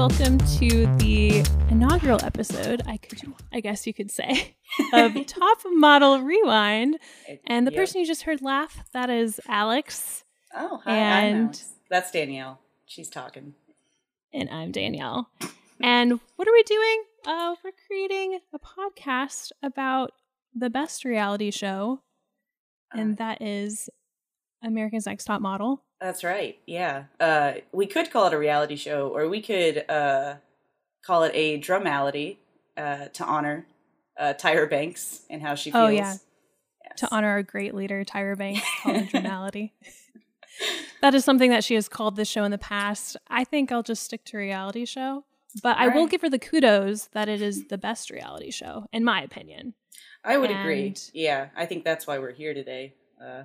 welcome to the inaugural episode. I could, I guess you could say, of Top Model Rewind. And the Yep. person you just heard laugh, that is Alex, Oh, hi. and- I'm Alex. That's Danielle. She's talking. and I'm Danielle. and what are we doing? Uh, we're creating a podcast about the best reality show, and Uh, that is America's Next Top Model. That's right. Yeah. Uh, we could call it a reality show, or we could uh, call it a dramality uh, to honor uh, Tyra Banks and how she feels. Oh, yeah. Yes. to honor our great leader, Tyra Banks, called it Dramality. that is something that she has called this show in the past. I think I'll just stick to reality show, but I will give her the kudos that it is the best reality show, in my opinion. I would agree. Yeah, I think that's why we're here today. Uh,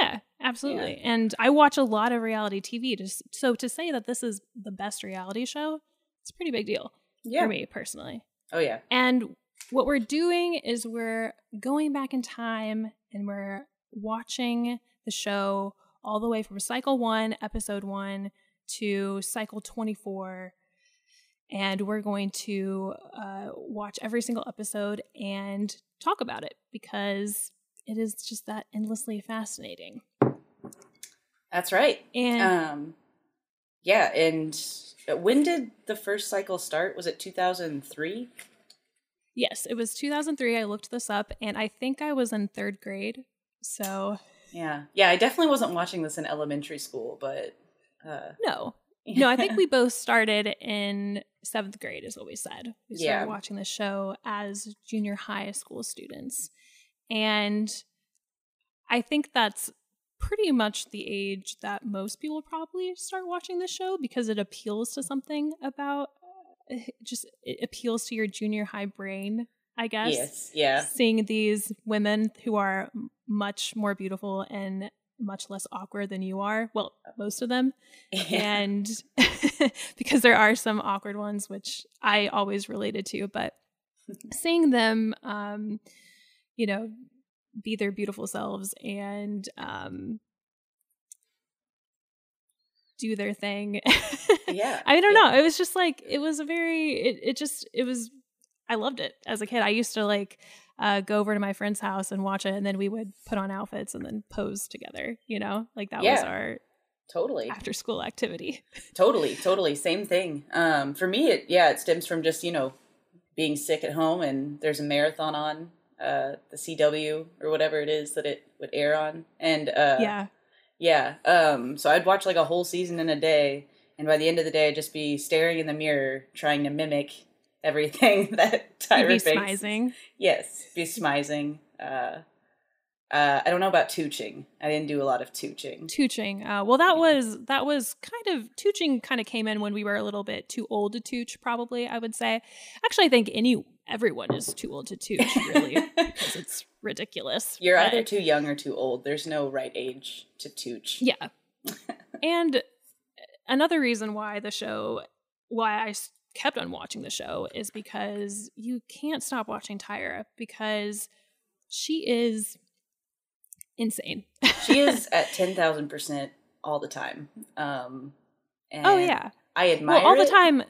Yeah, absolutely. And I watch a lot of reality TV. Just so to say that this is the best reality show, it's a pretty big deal yeah. for me personally. Oh, yeah. And what we're doing is we're going back in time and we're watching the show all the way from cycle one, episode one, to cycle 24. And we're going to uh, watch every single episode and talk about it because it is just that endlessly fascinating. That's right. And Um, yeah, and when did the first cycle start? Was it 2003? yes, it was 2003. I looked this up and I think I was in third grade. So, Yeah. Yeah, I definitely wasn't watching this in elementary school, but. Uh, no, no, I think we both started in seventh grade, is what we said. We started Yeah. watching the show as junior high school students. And I think that's pretty much the age that most people probably start watching the show because it appeals to something about uh, it just it appeals to your junior high brain, I guess. Yes. Yeah. Seeing these women who are much more beautiful and much less awkward than you are. Well, most of them and because there are some awkward ones which i always related to but seeing them um you know be their beautiful selves and um do their thing Yeah, i don't yeah. know it was just like it was a very it, it just it was i loved it as a kid i used to like uh, go over to my friend's house and watch it and then we would put on outfits and then pose together you know like that was our totally. after school activity Totally, totally. Same thing. Um, for me, it yeah, it stems from just, you know, being sick at home and there's a marathon on, uh, the CW or whatever it is that it would air on. And uh yeah yeah. Um, so I'd watch like a whole season in a day and by the end of the day I'd just be staring in the mirror trying to mimic everything that You'd be Banks smizing. Yes, be smizing. Uh uh, I don't know about tooching. I didn't do a lot of tooching. Tooching. Uh, well, that was that was kind of tooching. Kind of came in when we were a little bit too old to tooch. Probably, I would say. Actually, I think any everyone is too old to tooch, really, because it's ridiculous. You're But- either too young or too old. There's no right age to tooch. Yeah. and another reason why the show, why I kept on watching the show, is because you can't stop watching Tyra because she is insane. she is at ten thousand percent all the time. Um, and oh yeah. I admire Well, all the it. time.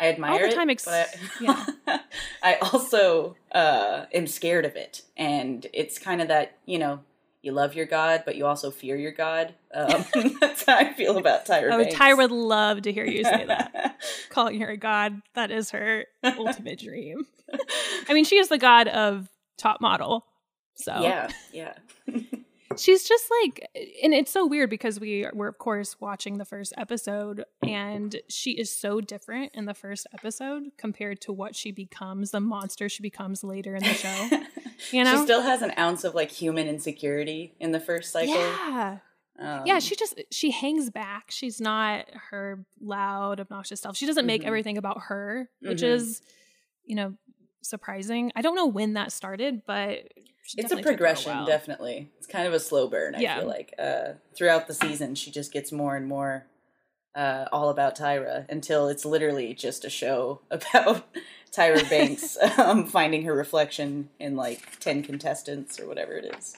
I admire all the time ex- but I, yeah. I also uh, am scared of it, and it's kind of that you know you love your God, but you also fear your God. Um, that's how I feel about Tyra. Oh, Banks. Tyra would love to hear you say that. Calling her a god, that is her ultimate dream. I mean, she is the god of top model. So Yeah, yeah. she's just like and it's so weird because we were of course watching the first episode and she is so different in the first episode compared to what she becomes the monster she becomes later in the show you know She still has an ounce of like human insecurity in the first cycle. yeah Um, yeah she just she hangs back she's not her loud obnoxious self she doesn't make Mhm. everything about her which Mhm. is you know surprising i don't know when that started but it's a definitely took her progression, while. definitely. It's kind of a slow burn. I Yeah. feel like uh, throughout the season, she just gets more and more uh, all about Tyra until it's literally just a show about Tyra Banks um, finding her reflection in like ten contestants or whatever it is.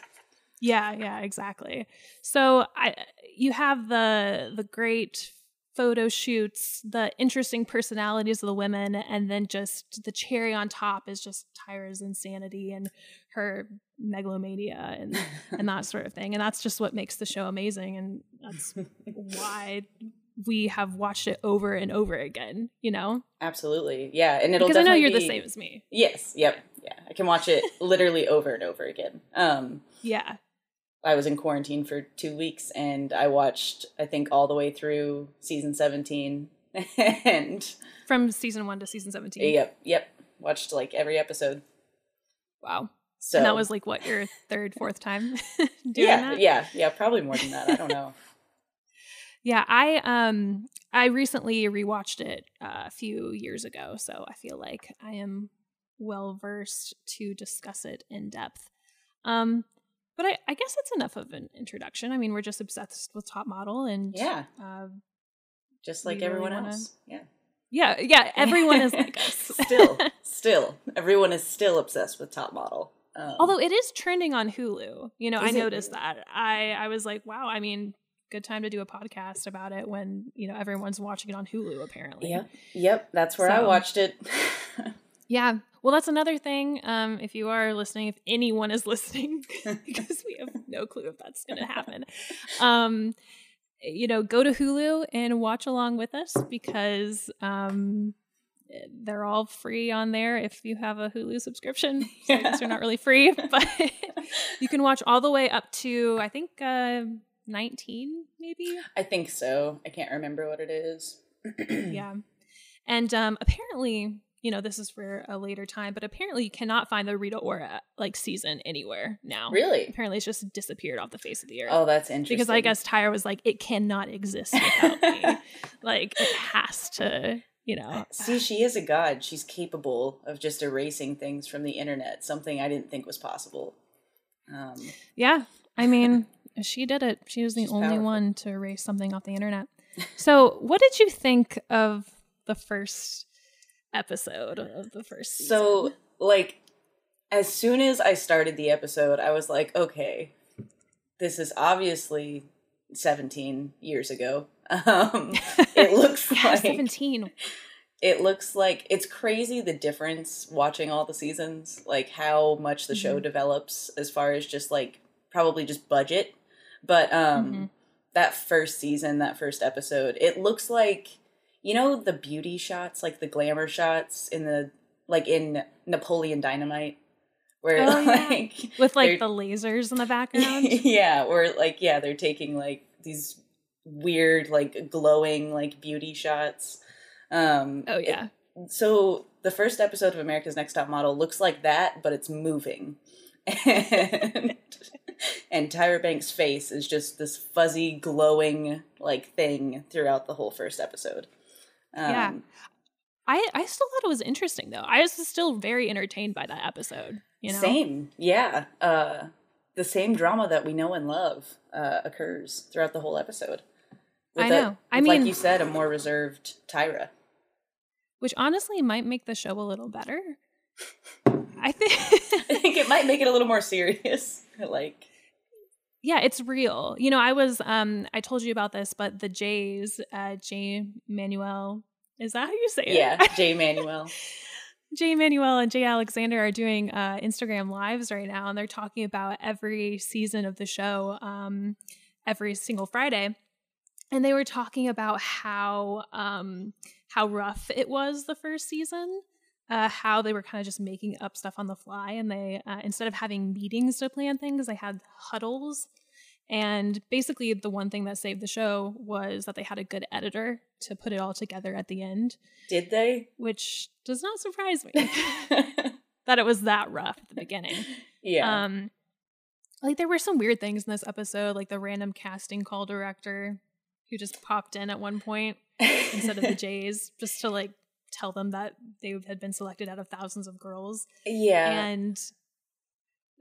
Yeah, yeah, exactly. So I you have the the great photo shoots, the interesting personalities of the women, and then just the cherry on top is just Tyra's insanity and her megalomania and and that sort of thing. And that's just what makes the show amazing, and that's why we have watched it over and over again. You know, absolutely, yeah. And it'll because I know you're the same as me. Yes, yep, yeah. I can watch it literally over and over again. Um, Yeah, I was in quarantine for two weeks and I watched, I think, all the way through season 17. and from season one to season seventeen. yep, yep, watched like every episode. Wow. So and that was like what your third, fourth time doing yeah, that? yeah, yeah, probably more than that. I don't know. Yeah, I um I recently rewatched it uh, a few years ago, so I feel like I am well versed to discuss it in depth. Um, but I, I guess that's enough of an introduction. I mean, we're just obsessed with Top Model, and Yeah, uh, just like really everyone wanna- else. Yeah. yeah, yeah, everyone is like us. still, still, everyone is still obsessed with Top Model. Um, Although it is trending on Hulu, you know, I noticed really? that. I I was like, wow. I mean, good time to do a podcast about it when you know everyone's watching it on Hulu. Apparently, yeah, yep, that's where I watched it. Yeah. Well, that's another thing. Um, if you are listening, if anyone is listening, because we have no clue if that's going to happen, um, you know, go to Hulu and watch along with us because um, they're all free on there if you have a Hulu subscription. So I guess they're not really free, but you can watch all the way up to I think uh, 19, maybe. I think so. I can't remember what it is. yeah. And um, apparently, you know, this is for a later time, but apparently you cannot find the Rita Ora like season anywhere now. Really? Apparently, it's just disappeared off the face of the earth. Oh, that's interesting. because I guess Tyra was like, it cannot exist without me. like, it has to, you know. See, she is a god. She's capable of just erasing things from the internet, something I didn't think was possible. Um, Yeah. I mean, she did it. She was the only powerful. one to erase something off the internet. So, what did you think of the first episode of the first season? so, like, as soon as I started the episode, I was like, okay, this is obviously 17 years ago. Um, it looks Yeah, like 17. it looks like it's crazy the difference watching all the seasons like how much the show Mhm. develops as far as just like probably just budget but um Mhm. that first season that first episode it looks like you know the beauty shots like the glamour shots in the like in napoleon dynamite where Oh, yeah. like with like the lasers in the background. yeah or like yeah they're taking like these weird like glowing like beauty shots um oh it- yeah. so the first episode of America's Next Top Model looks like that, but it's moving. And, and Tyra Banks' face is just this fuzzy, glowing like thing throughout the whole first episode. Um, Yeah. I I still thought it was interesting though. I was still very entertained by that episode. You know. Same, yeah. Uh, the same drama that we know and love uh, occurs throughout the whole episode. I a- know. I with, like mean- you said, a more reserved Tyra. Which honestly might make the show a little better. I think I think it might make it a little more serious. like, yeah, it's real. You know, I was um I told you about this, but the Jays, uh Jay Manuel, is that how you say it? yeah, Jay Manuel. Jay Manuel and Jay Alexander are doing uh, Instagram lives right now, and they're talking about every season of the show um, every single Friday. And they were talking about how um, how rough it was the first season, uh, how they were kind of just making up stuff on the fly, and they uh, instead of having meetings to plan things, they had huddles. And basically, the one thing that saved the show was that they had a good editor to put it all together at the end Did they? which does not surprise me that it was that rough at the beginning. yeah. Um like there were some weird things in this episode, like the random casting call director who just popped in at one point instead of the Jays just to like tell them that they had been selected out of thousands of girls. yeah. And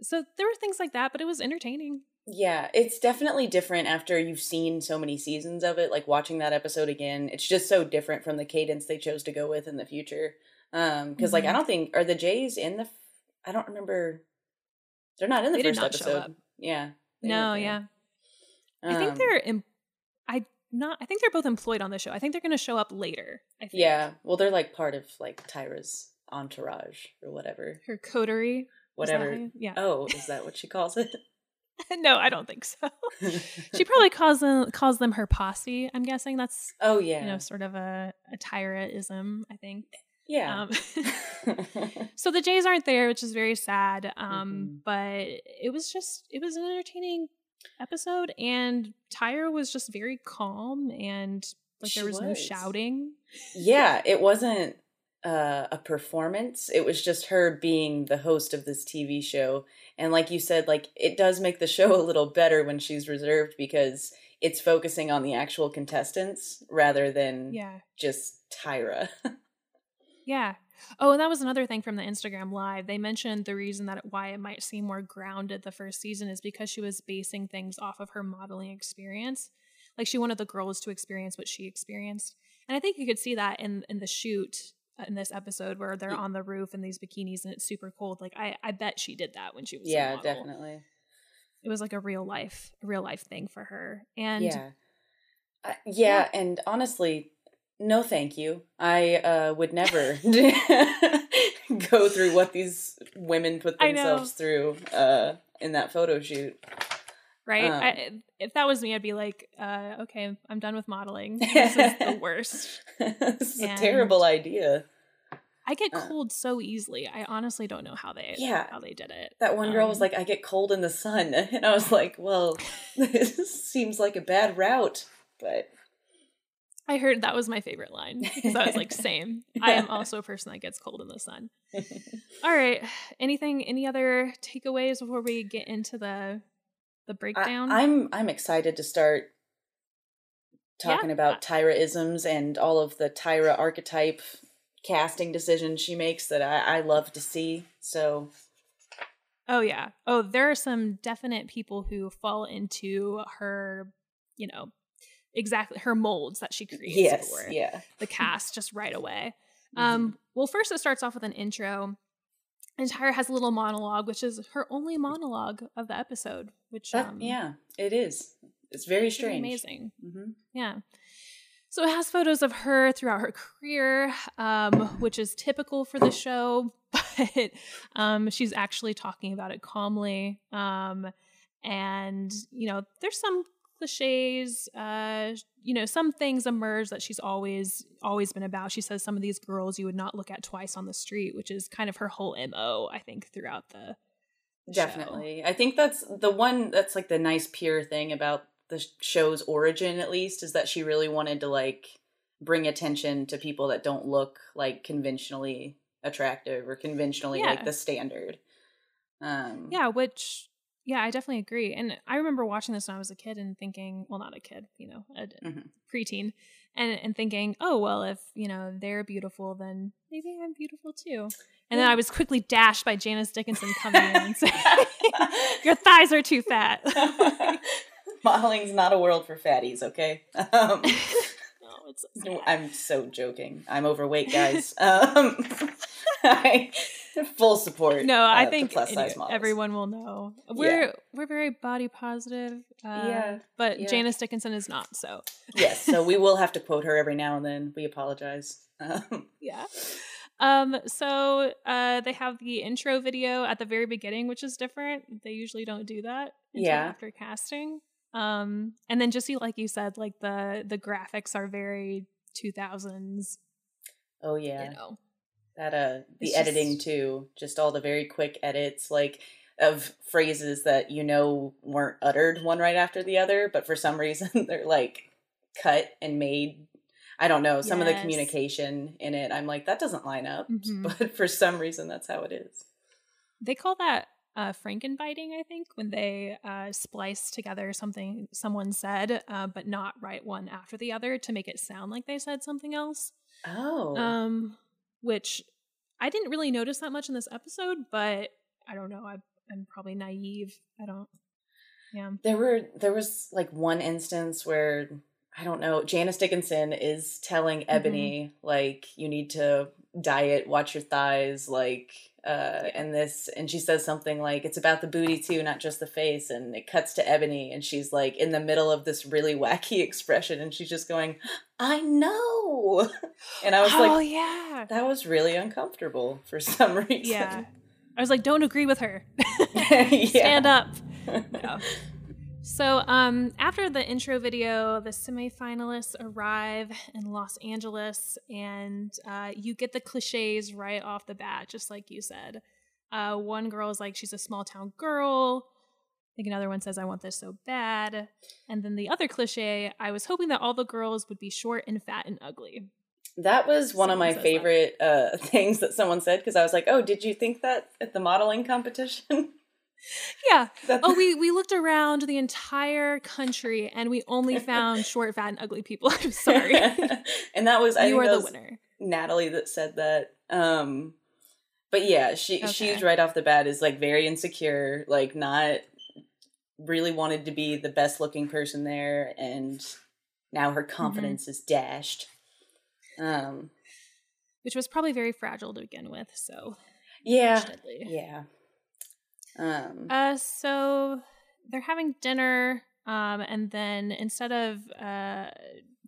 so there were things like that, but it was entertaining. Yeah, it's definitely different after you've seen so many seasons of it. Like watching that episode again, it's just so different from the cadence they chose to go with in the future. Um, because like I Mhm. don't think are the Jays in the. f- I don't remember. They're not in the They first episode. Yeah. No, yeah. there. I think Um, they're in I not. I think they're both employed on the show. I think they're going to show up later. I think. Yeah. Well, they're like part of like Tyra's entourage or whatever. Her coterie. Whatever. yeah. Oh, is that what she calls it? no, I don't think so. she probably calls them calls them her posse. I'm guessing that's oh yeah. you know sort of a a Tyra-ism, I think. yeah. Um, so the Jays aren't there, which is very sad. Um, Mhm. but it was just it was an entertaining episode, and Tyra was just very calm and like She there was, no shouting. yeah, it wasn't uh, a performance. It was just her being the host of this TV show. And like you said, like it does make the show a little better when she's reserved because it's focusing on the actual contestants rather than Yeah, just Tyra. yeah. Oh, and that was another thing from the Instagram live. They mentioned the reason that why it might seem more grounded the first season is because she was basing things off of her modeling experience. Like she wanted the girls to experience what she experienced. And I think you could see that in in the shoot in this episode where they're on the roof in these bikinis and it's super cold. Like I I bet she did that when she was yeah, definitely. It was like a real life a real life thing for her. And yeah. Uh, yeah, and honestly, no thank you. I uh, would never go through what these women put themselves through uh, in that photo shoot. Right? Um, I, if that was me, I'd be like, uh, okay, I'm done with modeling. This is the worst. this is And- a terrible idea. I get Uh. cold so easily. I honestly don't know how they Yeah. how they did it. That one girl was Um, like, I get cold in the sun. And I was like, well, this seems like a bad route. But I heard that was my favorite line because I was like, same. I am also a person that gets cold in the sun. All right. Anything? Any other takeaways before we get into the the breakdown? I, am I'm excited to start talking Yeah. about Tyra isms and all of the Tyra archetype casting decisions she makes that I, I love to see. So oh yeah. Oh, there are some definite people who fall into her, you know, exactly her molds that she creates yes, for yeah. the cast just right away. Mhm. Um, well, first it starts off with an intro, and Tyra has a little monologue, which is her only monologue of the episode, which That- um, yeah, it is. It's very strange. amazing. hmm Yeah. So it has photos of her throughout her career, um, which is typical for the show, but um, she's actually talking about it calmly. Um, and, you know, there's some cliches, uh, you know, some things emerge that she's always, always been about. She says some of these girls you would not look at twice on the street, which is kind of her whole MO, I think, throughout the show. Definitely. I think that's the one that's like the nice pure thing about the show's origin at least is that she really wanted to like bring attention to people that don't look like conventionally attractive or conventionally Yeah. like the standard. Um Yeah, which yeah, I definitely agree. And I remember watching this when I was a kid and thinking, well, not a kid, you know, a Mhm. preteen, and and thinking, oh well, if you know they're beautiful, then maybe I'm beautiful too. And then I was quickly dashed by Janice Dickinson coming in and saying, "Your thighs are too fat." Modeling's not a world for fatties, okay? Um, Oh, it's so. I'm so joking. I'm overweight, guys. Um, I, full support. no, I uh, the think plus size models. everyone will know. We're we're very body positive. Uh, Yeah, but yeah. Janice Dickinson is not. So yes, so we will have to quote her every now and then. We apologize. Um, yeah. Um, so uh they have the intro video at the very beginning, which is different. They usually don't do that until Yeah. after casting. Um, and then just see like you said, like the the graphics are very two thousands, oh yeah, you know. That uh, the It's editing just- too. Just all the very quick edits, like of phrases that you know weren't uttered one right after the other, but for some reason they're like cut and made. I don't know some of the communication in it. I'm like that doesn't line up, Mhm. but for some reason that's how it is. They call that uh frankenbiting, I think, when they uh splice together something someone said, uh, but not write one after the other to make it sound like they said something else. Oh, um which i didn't really notice that much in this episode but i don't know I, i'm probably naive i don't yeah There were there was like one instance where I don't know, Janice Dickinson is telling Mm-hmm. Ebony like you need to diet, watch your thighs, like Uh, and this, and she says something like, "It's about the booty too, not just the face." And it cuts to Ebony, and she's like in the middle of this really wacky expression, and she's just going, "I know," and I was like, oh like, yeah, that was really uncomfortable for some reason. yeah. I was like, don't agree with her. Stand up. No. So, um, after the intro video, the semifinalists arrive in Los Angeles, and uh, you get the cliches right off the bat, just like you said. Uh, one girl is like, she's a small town girl. I think another one says, I want this so bad. And then the other cliche, I was hoping that all the girls would be short and fat and ugly. That was one of my favorite uh, things that someone said because I was like, "Oh, did you think that at the modeling competition?" Yeah. That- Oh, we, we looked around the entire country and we only found short, fat, and ugly people. I'm sorry. and that was I you are the winner. Natalie that said that. Um, but yeah, she Okay. she's right off the bat is like very insecure, like not really wanted to be the best looking person there, and now her Mm-hmm. confidence is dashed. Um, Which was probably very fragile to begin with. So, yeah, yeah. Um, Uh, so they're having dinner, um, and then instead of uh,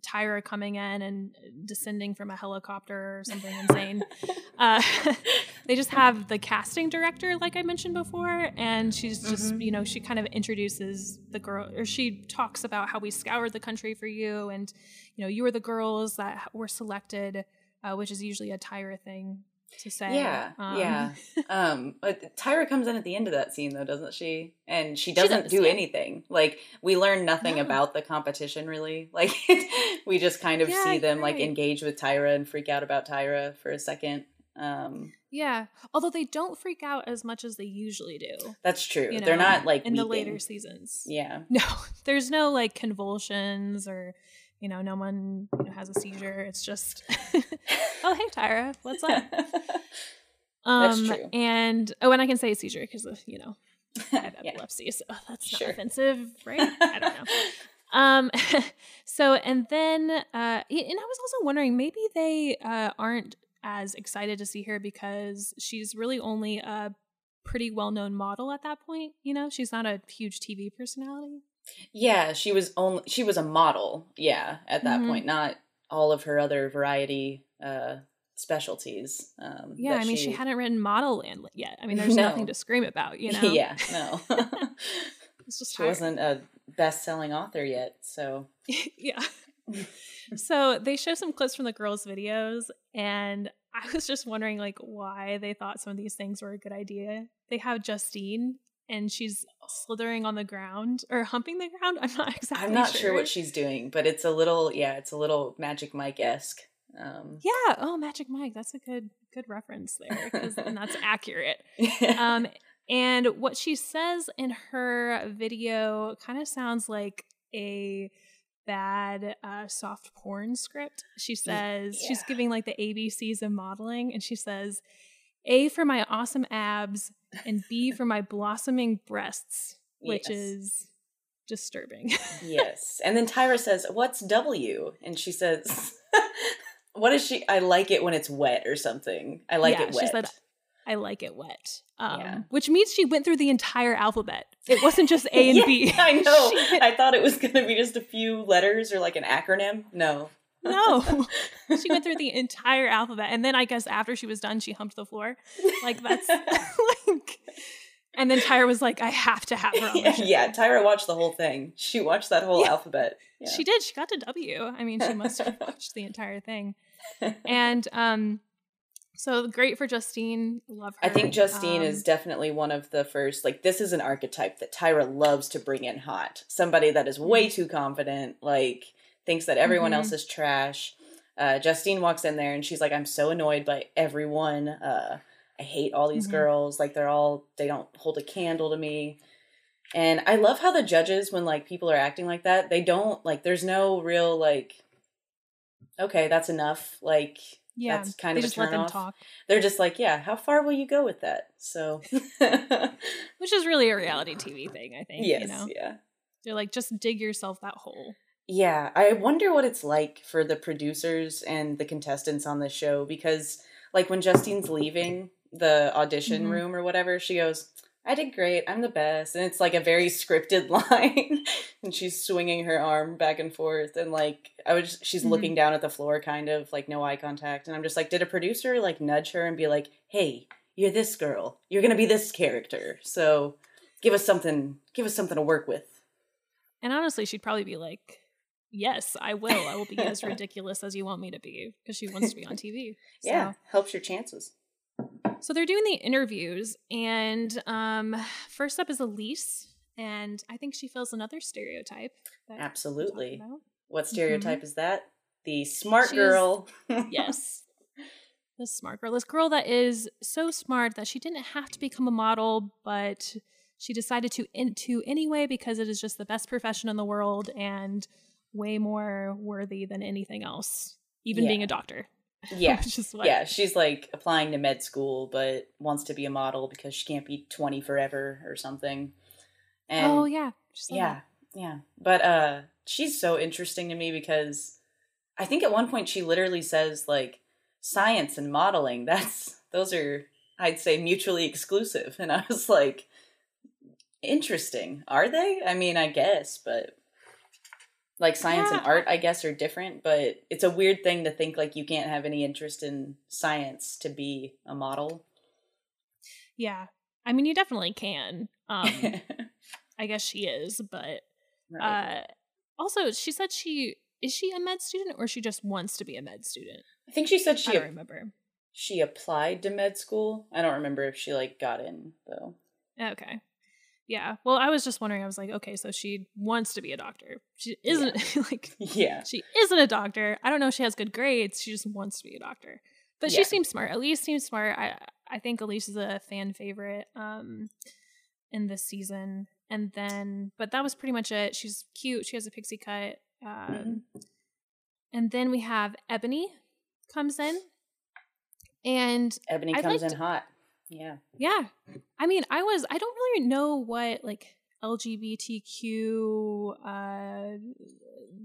Tyra coming in and descending from a helicopter or something insane, uh, they just have the casting director, like I mentioned before, and she's just, Mhm. you know, she kind of introduces the girl, or she talks about how we scoured the country for you, and you know, you were the girls that were selected, uh, which is usually a Tyra thing to say. Yeah, Um, yeah. Um, but Tyra comes in at the end of that scene, though, doesn't she? And she doesn't does, do yeah. anything. Like we learn nothing No. about the competition, really. Like we just kind of Yeah, see them like engage with Tyra and freak out about Tyra for a second. Um, Yeah, although they don't freak out as much as they usually do. that's true. You They're not like in the later seasons. Yeah. No, there's no like convulsions or you know, no one you know, has a seizure. It's just, oh hey Tyra, what's up? Um, That's true. And oh, and I can say seizure because you know I have Yeah. epilepsy, so that's not Sure. offensive, right? I don't know. Um, so and then uh, and I was also wondering maybe they uh aren't as excited to see her because she's really only a pretty well known model at that point. You know, she's not a huge TV personality. Yeah, she was only she was a model. Yeah, at that Mhm. point, not all of her other variety uh specialties. Um, Yeah, I mean, she, hadn't written Modelland yet. I mean, there's No. nothing to scream about, you know. yeah, no. it's just she her. wasn't a best-selling author yet, so yeah. so they show some clips from the girls' videos, and I was just wondering, like, why they thought some of these things were a good idea. They have Justine, and she's slithering on the ground or humping the ground. I'm not exactly. I'm not sure. what she's doing, but it's a little yeah, it's a little Magic Mike esque. Um, Yeah. Oh, Magic Mike. That's a good good reference there, and that's accurate. um, and what she says in her video kind of sounds like a bad uh, soft porn script. She says she's giving like the ABCs of modeling, and she says, "A for my awesome abs, and B for my blossoming breasts," which Yes. is disturbing. yes, and then Tyra says, "What's W?" And she says, "What is she? I like it when it's wet or something. I like Yeah, it she wet." said, I like it wet. Um, Yeah. Which means she went through the entire alphabet. It wasn't just A and Yeah, B. I know. She I thought it was going to be just a few letters or like an acronym. No. No, she went through the entire alphabet, and then I guess after she was done, she humped the floor. Like that's like, and then Tyra was like, "I have to have her on yeah, yeah, Tyra watched the whole thing. She watched that whole Yeah. alphabet. Yeah. She did. She got to W. I mean, she must have watched the entire thing. And um, so great for Justine. Love her. I think Justine Um, is definitely one of the first. Like, this is an archetype that Tyra loves to bring in hot. Somebody that is Mm-hmm. way too confident, like, thinks that everyone Mhm. else is trash. Uh, Justine walks in there and she's like, I'm so annoyed by everyone. Uh, I hate all these Mhm. girls. Like, they're all, they don't hold a candle to me. And I love how the judges, when like people are acting like that, they don't, like, there's no real, like, okay, that's enough. Like, Yeah, that's kind they of just let them turn-off. talk, they're just like, yeah, how far will you go with that? So, which is really a reality TV thing. I think. yes, You know, yeah. they're like, just dig yourself that hole. Yeah, I wonder what it's like for the producers and the contestants on this show because, like, when Justine's leaving, the audition Mhm. room or whatever, she goes, I did great. I'm the best. And it's like a very scripted line. and she's swinging her arm back and forth. And like, I was, she's Mhm. looking down at the floor, kind of like no eye contact. And I'm just like, did a producer like nudge her and be like, hey, you're this girl. You're going to be this character. So give us something, give us something to work with. And honestly, she'd probably be like, "Yes, I will. I will be as ridiculous as you want me to be," because she wants to be on TV. So. Yeah. Helps your chances. So they're doing the interviews, and um, first up is Elyse, and I think she fills another stereotype. Absolutely. What stereotype is that? The smart She's- girl. Yes. The smart girl, this girl that is so smart that she didn't have to become a model, but she decided to into anyway because it is just the best profession in the world and way more worthy than anything else, even being a doctor. yeah. Is what, Yeah, she's like applying to med school, but wants to be a model because she can't be 20 forever or something. And oh yeah, yeah, that. yeah. But uh she's so interesting to me because I think at one point she literally says like science and modeling, that's those are I'd say mutually exclusive. And I was like interesting. Are they? I mean, I guess, but like science and art I guess are different, but it's a weird thing to think like you can't have any interest in science to be a model. yeah. I mean, you definitely can. Um, I guess she is, but Right. uh, also she said she is she a med student or she just wants to be a med student. I think she said I she don't remember. she applied to med school. I don't remember if she like got in though. Okay. Yeah. Well, I was just wondering. I was like, okay, so she wants to be a doctor. She isn't like Yeah. she isn't a doctor. I don't know if she has good grades. She just wants to be a doctor. But she seems smart. Elyse seems smart. I I think Elyse is a fan favorite um in this season. And then but that was pretty much it. She's cute. She has a pixie cut. Um Mhm. and then we have Ebony comes in. And Ebony I'd comes like in to- hot. Yeah. yeah. I mean, I was I don't really know what like LGBTQ uh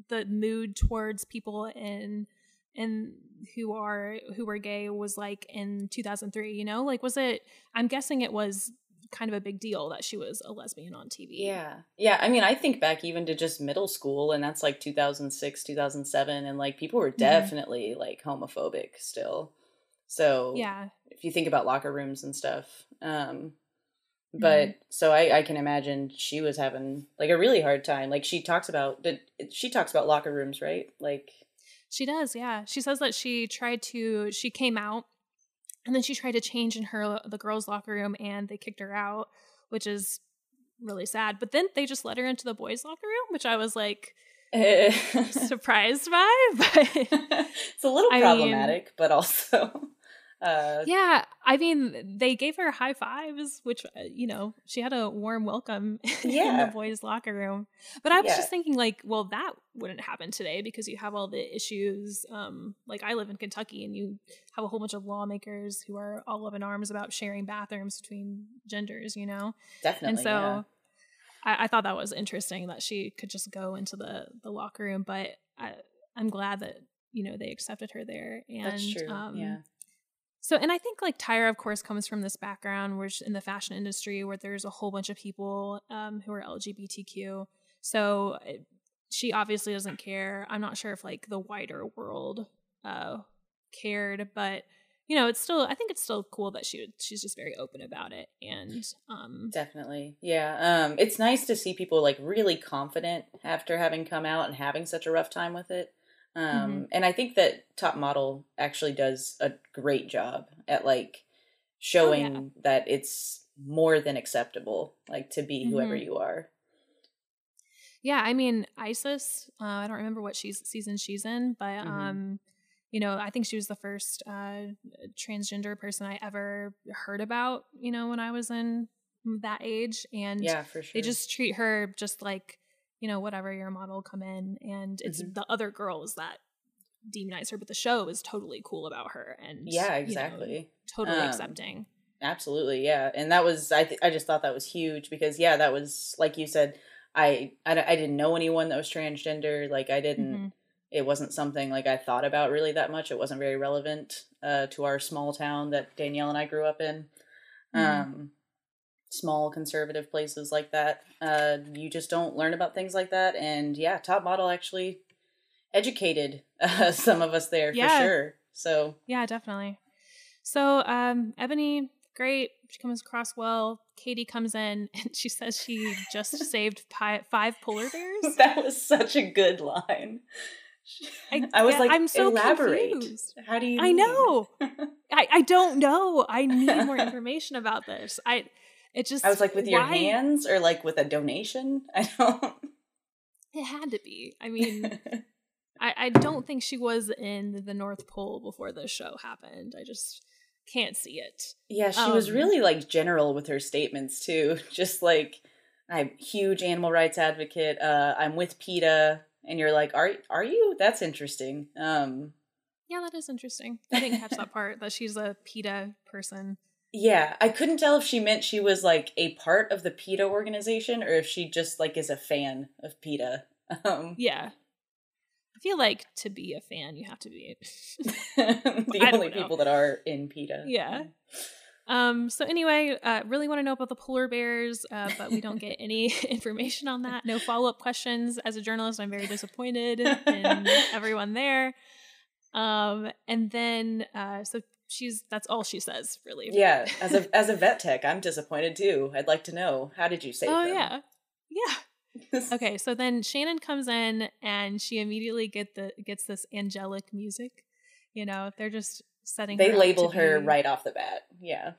the mood towards people in and who are who were gay was like in 2003, you know? Like was it I'm guessing it was kind of a big deal that she was a lesbian on TV. Yeah. Yeah. I mean, I think back even to just middle school, and that's like 2006, 2007, and like people were Mm-hmm. definitely like homophobic still. So, Yeah. if you think about locker rooms and stuff. Um, Mm-hmm. but so I, I can imagine she was having like a really hard time. Like she talks about, did, she talks about locker rooms, right? Like, She does, yeah. She says that she tried to she came out and then she tried to change in her the girls' locker room and they kicked her out, which is really sad. But then they just let her into the boys' locker room, which I was like surprised by. But it's a little I mean- problematic, but also, uh, yeah, I mean, they gave her high fives, which uh, you know she had a warm welcome in the boys' locker room. But I was Yeah. just thinking, like, well, that wouldn't happen today because you have all the issues. Um, like I live in Kentucky, and you have a whole bunch of lawmakers who are all up in arms about sharing bathrooms between genders. You know, definitely. and so. yeah. I, I thought that was interesting that she could just go into the the locker room, but I, I'm glad that you know they accepted her there. And That's true. Um, yeah. So, and I think like Tyra, of course, comes from this background which in the fashion industry where there's a whole bunch of people um, who are LGBTQ. So uh, she obviously doesn't care. I'm not sure if like the wider world uh, cared, but you know, it's still. I think it's still cool that she she's just very open about it. And um, Definitely. Yeah. Um it's nice to see people like really confident after having come out and having such a rough time with it. Um Mm-hmm. and I think that Top Model actually does a great job at like showing Oh, yeah. that it's more than acceptable like to be whoever Mhm. you are. Yeah, I mean Isis. Uh, I don't remember what she's season she's in, but Mhm. um, you know, I think she was the first uh, transgender person I ever heard about. You know, when I was in that age, and Yeah, for sure. they just treat her just like you know whatever your model come in, and it's Mhm. the other girls that demonize her, but the show is totally cool about her and Yeah, you know, exactly. totally Um, accepting. Absolutely, yeah, and that was I. Th- I just thought that was huge because yeah, that was like you said. I, I I didn't know anyone that was transgender. Like I didn't. Mhm. it wasn't something like I thought about really that much. It wasn't very relevant uh, to our small town that Danielle and I grew up in. Mhm. Um, small conservative places like that. Uh, you just don't learn about things like that. And yeah, Top Model actually educated uh, some of us there Yeah. for sure. So Yeah, definitely. So, um, Ebony, great. She comes across well. Katie comes in and she says she just saved pi- five polar bears. that was such a good line. I, was yeah, like, I'm so elaborate. confused. How do you? I mean? know. I, I don't know. I need more information about this. I it just I was like, with your hands or like with a donation? I don't. It had to be. I mean, I, I don't think she was in the North Pole before this show happened. I just can't see it. yeah, she was Um, really like general with her statements too. Just like, I'm huge animal rights advocate. Uh, I'm with PETA, and you're like, are are you? That's interesting. Um, Yeah, that is interesting. I didn't catch that part that she's a PETA person. Yeah, I couldn't tell if she meant she was like a part of the PETA organization or if she just like is a fan of PETA. Um, Yeah. I feel like to be a fan, you have to be. the only know. people that are in PETA. Yeah. Um, so anyway, uh, really want to know about the polar bears, uh, but we don't get any information on that. No follow up questions. As a journalist, I'm very disappointed in everyone there. Um, and then uh, so she's that's all she says really. Yeah, as a as a vet tech, I'm disappointed too. I'd like to know how did you save Oh them? yeah, yeah. Okay, so then Shannon comes in and she immediately get the gets this angelic music. You know, they're just setting. they her label her be- right off the bat. Yeah,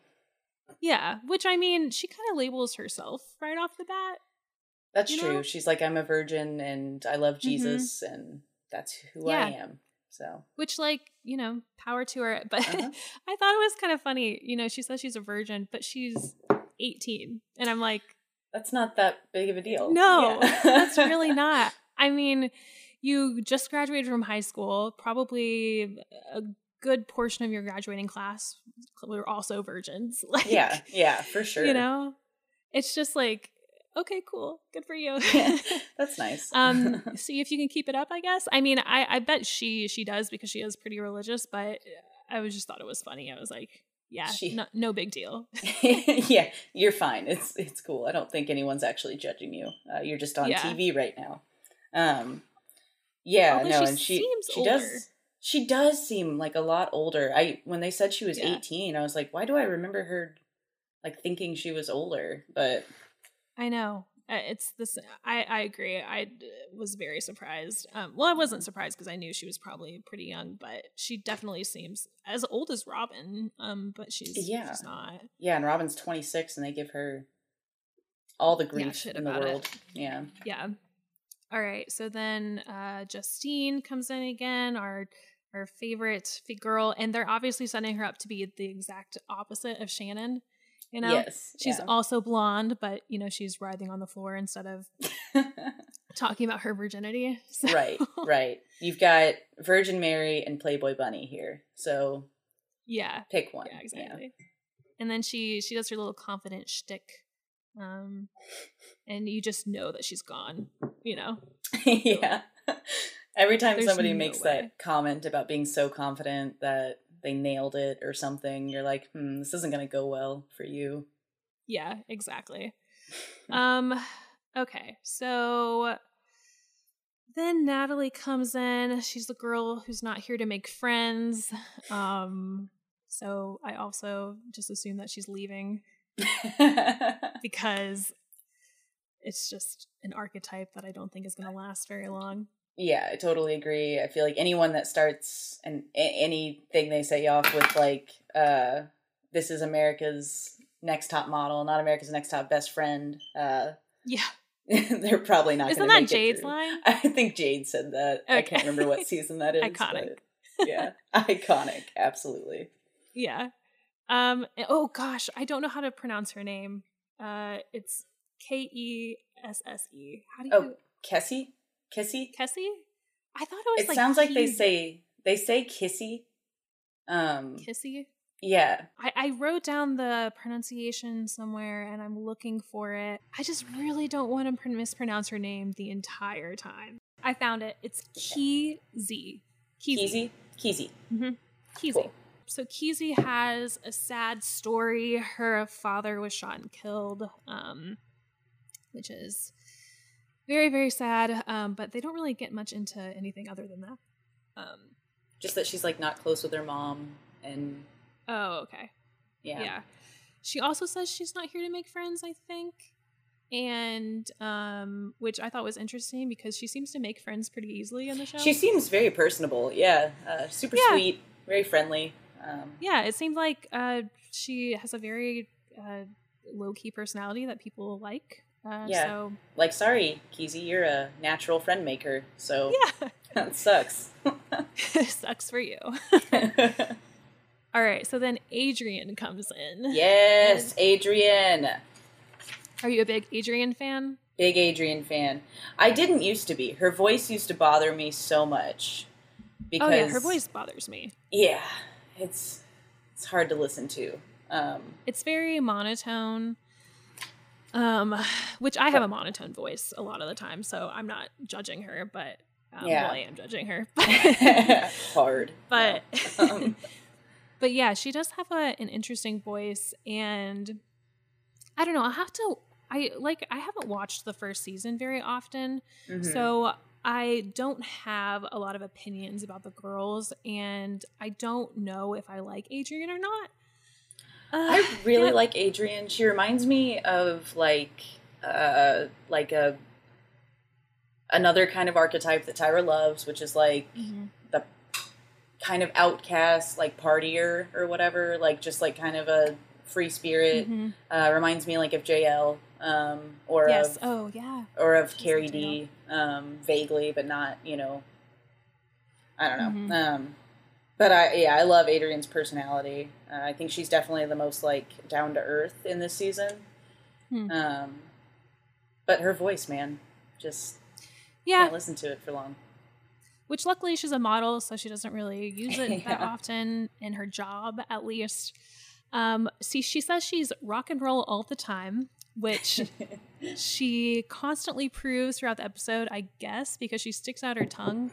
Yeah, which I mean, she kind of labels herself right off the bat. that's true. know? She's like, I'm a virgin and I love mm-hmm. Jesus, and that's who I am. So which like you know power to her but Uh-huh. i thought it was kind of funny you know she says she's a virgin but she's 18 and i'm like that's not that big of a deal. no Yeah. that's really not i mean you just graduated from high school probably a good portion of your graduating class were also virgins like yeah, yeah, for sure. you know it's just like okay cool good for you that's nice. um see if you can keep it up i guess i mean i i bet she she does because she is pretty religious but i was just thought it was funny i was like yeah She- no, no big deal yeah, you're fine. It's it's cool. I don't think anyone's actually judging you. Uh, you're just on Yeah. TV right now. Um, yeah, Although no, she and she seems she older. does she does seem like a lot older. I when they said she was Yeah. 18, I was like, why do I remember her like thinking she was older? But i know. Uh, it's this i i agree. I was very surprised. Um well i wasn't surprised because i knew she was probably pretty young but she definitely seems as old as robin um but she's Yeah. she's not. Yeah, and Robin's 26, and they give her all the Yeah, grief shit in the about it. world. Yeah, yeah. All right so then uh justine comes in again our our favorite girl and they're obviously setting her up to be the exact opposite of shannon you know yes, she's also blonde but you know she's writhing on the floor instead of talking about her virginity so- right, right. You've got Virgin Mary and Playboy Bunny here, so yeah pick one. yeah exactly and then she she does her little confident shtick um and you just know that she's gone you know yeah. Every time There's somebody no makes way. that comment about being so confident that they nailed it or something, you're like, hmm, this isn't going to go well for you. Yeah, exactly. um okay. So then Natalie comes in. She's the girl who's not here to make friends. Um so I also just assume that she's leaving because it's just an archetype that I don't think is going to last very long. Yeah, I totally agree. I feel like anyone that starts and a- anything they say off with like, uh, this is America's next top model, not America's next top best friend, uh, Yeah. they're probably not Isn't going to that Jade's line? I think Jade said that. I can't remember what season that is. Iconic. yeah, iconic. Absolutely. Yeah. Um oh gosh, I don't know how to pronounce her name. Uh it's K E S S E. How do you Oh, Kessie? Kissy? Kessie? I thought it was It like sounds like they say they say kissy. Um Kissy. yeah. I, I wrote down the pronunciation somewhere and I'm looking for it. I just really don't want to mispronounce her name the entire time. I found it. It's Keezy. Keezy. Keezy. Keezy. Mm-hmm. Keezy. Cool. So Keezy has a sad story. Her father was shot and killed, um, which is very, very sad. Um, but they don't really get much into anything other than that. Um, Just that she's like not close with her mom, and oh, okay. yeah, Yeah. She also says she's not here to make friends, I think. And um which I thought was interesting because she seems to make friends pretty easily in the show. she seems very personable. Yeah, uh, super Yeah. sweet, very friendly. Um, yeah, it seemed like uh she has a very uh low key personality that people like. Uh Yeah. so like, sorry, Keezy, you're a natural friend maker, so yeah. that sucks. Sucks for you. All right, so then Adrian comes in. yes, Adrian. Are you a big Adrian fan? Big Adrian fan. I didn't used to be. Her voice used to bother me so much. Because oh yeah, her voice bothers me. Yeah, it's it's hard to listen to. Um, It's very monotone. Um, which I have a monotone voice a lot of the time, so I'm not judging her, but um, Yeah. well, I am judging her. hard. but Um, but yeah, she does have a, an interesting voice, and I don't know. I have to. I like. I haven't watched the first season very often, mhm. so I don't have a lot of opinions about the girls, and I don't know if I like Adrian or not. Uh, I really yeah. like Adrian. She reminds me of like uh like a another kind of archetype that Tyra loves, which is like Mhm. the kind of outcast, like partier or whatever, like just like kind of a free spirit. Mhm. Uh, reminds me like of JL, um, or Yes. of Oh, yeah. or of She's CariDee, um, vaguely, but not you know. I don't know. Mhm. Um, but I yeah, I love Adrian's personality. Uh, I think she's definitely the most like down to earth in this season. Hmm. Um, but her voice, man, just Yeah. can't listen to it for long. Which luckily she's a model, so she doesn't really use it that often in her job, at least. Um, see, she says she's rock and roll all the time, which she constantly proves throughout the episode, I guess, because she sticks out her tongue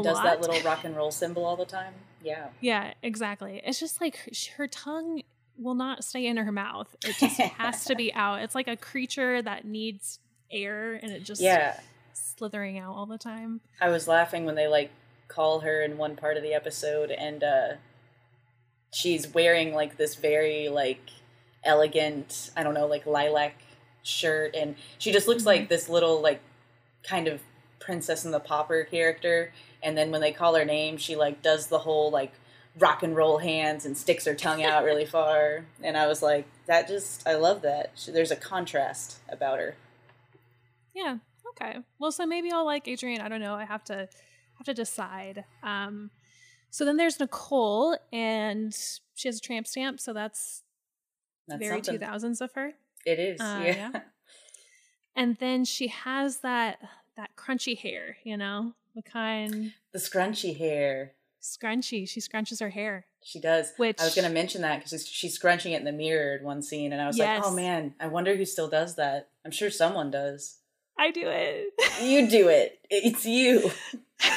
a does lot. that little rock and roll symbol all the time. Yeah. Yeah, exactly. It's just like her tongue will not stay in her mouth. It just has to be out. It's like a creature that needs air and it just Yeah. slithering out all the time. I was laughing when they like call her in one part of the episode and uh she's wearing like this very like elegant, I don't know, like lilac shirt and she just looks Mhm. like this little like kind of princess and the pauper character and then when they call her name she like does the whole like rock and roll hands and sticks her tongue out really far and I was like that just I love that. She, there's a contrast about her. Yeah. Okay. Well, so maybe I'll like Adrian. I don't know. I have to have to decide. Um, so then there's Nicole, and she has a tramp stamp, so that's, That's very two thousands of her. It is. Uh, yeah. yeah. And then she has that that crunchy hair, you know, the kind The scrunchy hair. scrunchy. She scrunches her hair, She does. which I was going to mention that because she's scrunching it in the mirror in one scene, and I was like, "Oh man, I wonder who still does that." I'm sure someone does. I do it. You do it. It's you.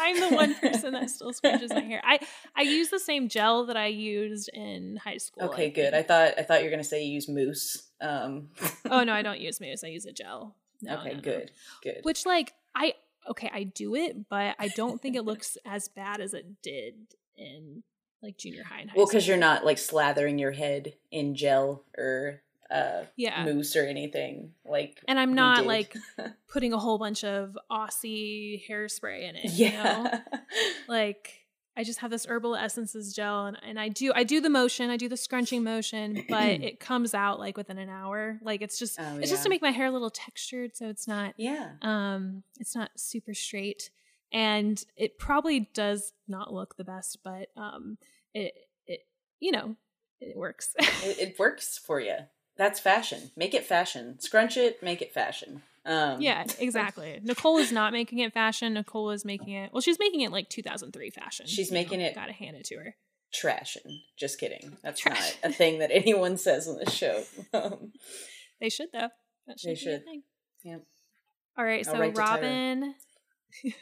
I'm the one person that still scrunches my hair. I I use the same gel that I used in high school. Okay, I good. I thought I thought you were going to say you use mousse. Um, oh no, I don't use mousse. I use a gel. No, okay, no, no. good, good. Which like I okay, I do it, but I don't think it looks as bad as it did in like junior high and high Well, because you're not like slathering your head in gel or uh, yeah. mousse or anything like. And I'm not like putting a whole bunch of Aussie hairspray in it. You know? yeah. Like I just have this herbal essences gel and, and I do I do the motion, I do the scrunching motion, but it comes out like within an hour. Like it's just Oh, it's just to make my hair a little textured so it's not yeah. um it's not super straight and it probably does not look the best but um it it you know it works it, it works for you. That's fashion. Make it fashion. Scrunch it. Make it fashion. Um, yeah exactly nicole is not making it fashion nicole is making it well she's making it like 2003 fashion She's you know, making it- gotta hand it to her trashin. Just kidding. That's Trash. not a thing that anyone says on the show. Um, they should though that They should be a should. thing. Yep. all right I'll so write to Tyra. robin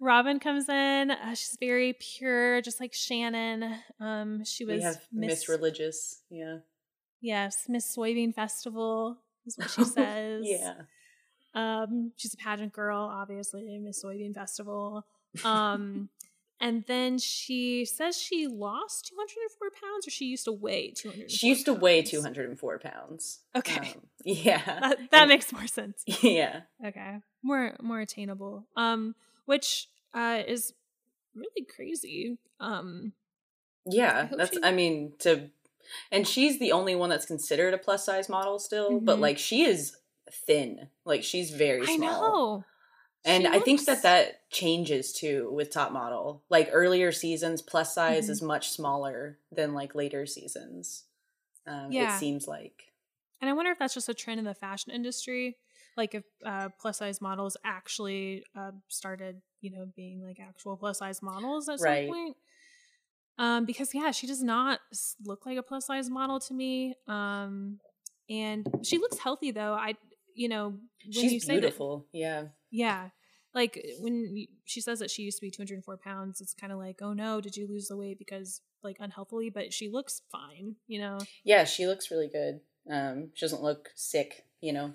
Robin comes in. Uh, she's very pure, just like Shannon. Um, she was have Miss, Miss Religious. Yeah. Yes, Miss Soybean Festival is what she says. yeah. Um, she's a pageant girl, obviously, Miss Soybean Festival. Um, and then she says she lost 204 pounds, or she used to weigh 200. She used to weigh 204 pounds. Okay. Um, yeah. That, that and, makes more sense. Yeah. Okay. More more attainable. Um, which uh is really crazy. Um. Yeah, I that's. She... I mean, to, and she's the only one that's considered a plus size model still, mm-hmm. but like she is thin. Like she's very small. I know. And I think that that changes too with top model. Like earlier seasons, plus size mm-hmm. is much smaller than like later seasons. Um, yeah. It seems like. And I wonder if that's just a trend in the fashion industry. Like if uh, plus size models actually uh, started, you know, being like actual plus size models at right. some point. Um, because yeah, she does not look like a plus size model to me. Um, and she looks healthy though. I you know, when she's you say beautiful. That, yeah. Yeah. Like when she says that she used to be 204 pounds, it's kind of like, oh no, did you lose the weight because like unhealthily? But she looks fine, you know? Yeah, she looks really good. Um, she doesn't look sick, you know,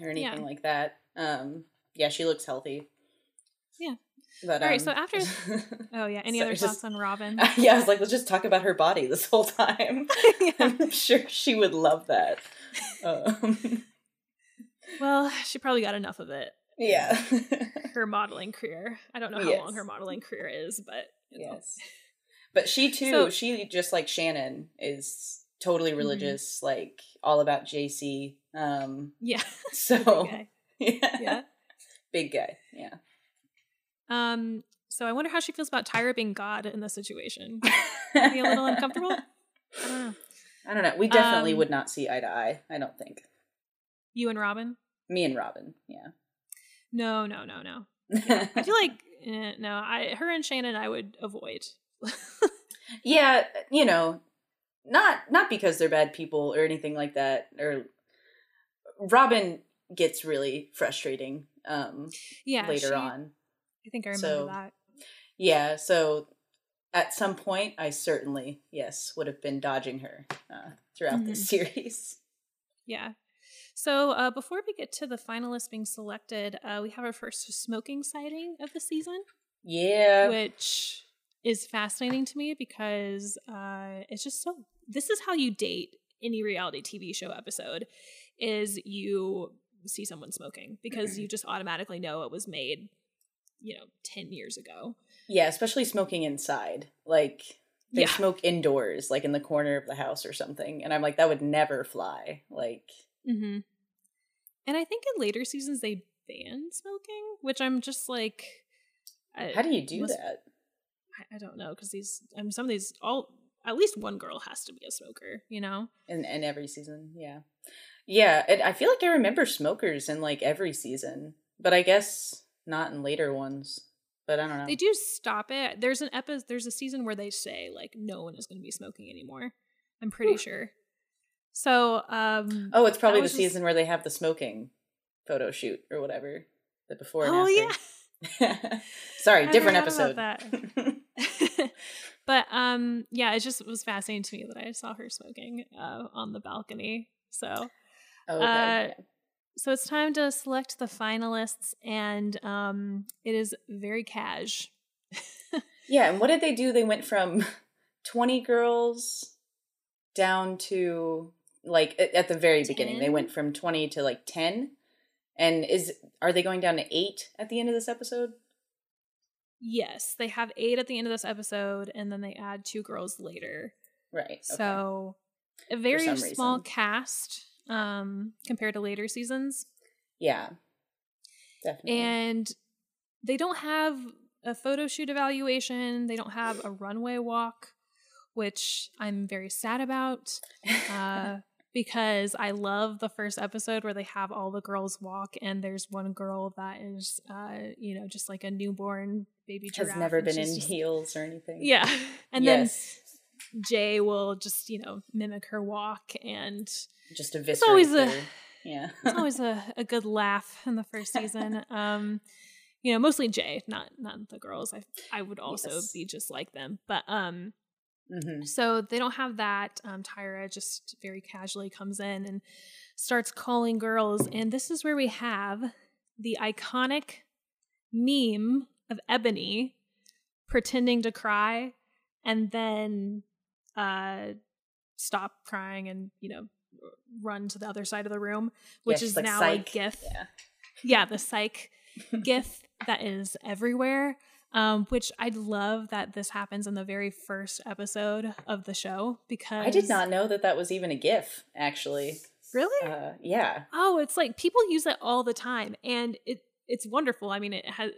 or anything yeah. like that. Um, yeah, she looks healthy. Yeah. But, All um, so after, oh yeah, any other thoughts on Robin? Uh, yeah, I was like, let's just talk about her body this whole time. yeah. I'm sure she would love that. Um, well, she probably got enough of it. Yeah. her modeling career. I don't know how yes. long her modeling career is, but yes. Know. But she too, so, she just like Shannon is totally mm-hmm. religious, mm-hmm. like all about JC. Um Yeah. So yeah. yeah. Big guy. Yeah. Um so I wonder how she feels about Tyra being God in this situation. Be a little uncomfortable? I don't know. I don't know. We definitely um, would not see eye to eye, I don't think. You and Robin? Me and Robin, yeah. No, no, no, no. Yeah. I feel like eh, no, I her and Shannon I would avoid. yeah, you know, not not because they're bad people or anything like that or Robin gets really frustrating um yeah, later she, on. I think I remember so, that. Yeah, so at some point I certainly, yes, would have been dodging her uh, throughout mm-hmm. this series. Yeah. So uh, before we get to the finalists being selected, uh, we have our first smoking sighting of the season. Yeah, which is fascinating to me because uh, it's just so. This is how you date any reality TV show episode: is you see someone smoking because you just automatically know it was made, you know, ten years ago. Yeah, especially smoking inside, like they yeah. smoke indoors, like in the corner of the house or something, and I'm like, that would never fly. Like Mm-hmm. And I think in later seasons they ban smoking, which I'm just like, how do you do must, that? I, I don't know because these, I mean, some of these all at least one girl has to be a smoker, you know. And in every season, yeah, yeah. And I feel like I remember smokers in like every season, but I guess not in later ones. But I don't know. They do stop it. There's an episode. There's a season where they say like no one is going to be smoking anymore. I'm pretty Ooh. sure. So, um, oh, it's probably the just... season where they have the smoking photo shoot or whatever. The before. oh yeah. Sorry, different episode. but um, yeah, it just was fascinating to me that I saw her smoking uh, on the balcony. So, oh, okay. uh, so it's time to select the finalists, and um, it is very cash. yeah, and what did they do? They went from twenty girls down to like at the very 10? beginning they went from 20 to like 10 and is are they going down to 8 at the end of this episode yes they have 8 at the end of this episode and then they add two girls later right okay. so a very small reason. cast um compared to later seasons yeah definitely and they don't have a photo shoot evaluation they don't have a runway walk which I'm very sad about. Uh, because I love the first episode where they have all the girls walk, and there's one girl that is, uh, you know, just like a newborn baby giraffe. Has never been in just, heels or anything. Yeah, and yes. then Jay will just, you know, mimic her walk, and just it's always a yeah, it's always a, a good laugh in the first season. Um, you know, mostly Jay, not not the girls. I I would also Yes. be just like them. But um hmm so they don't have that. Um Tyra just very casually comes in and starts calling girls and this is where we have the iconic meme of Ebony pretending to cry and then uh stop crying and, you know, run to the other side of the room, which she's is like, now "Psych." a gif Yeah. yeah the psych gif that is everywhere um which i love that this happens in the very first episode of the show because I did not know that that was even a GIF. Actually, really uh, yeah. oh it's like people use it all the time and it it's wonderful i mean it has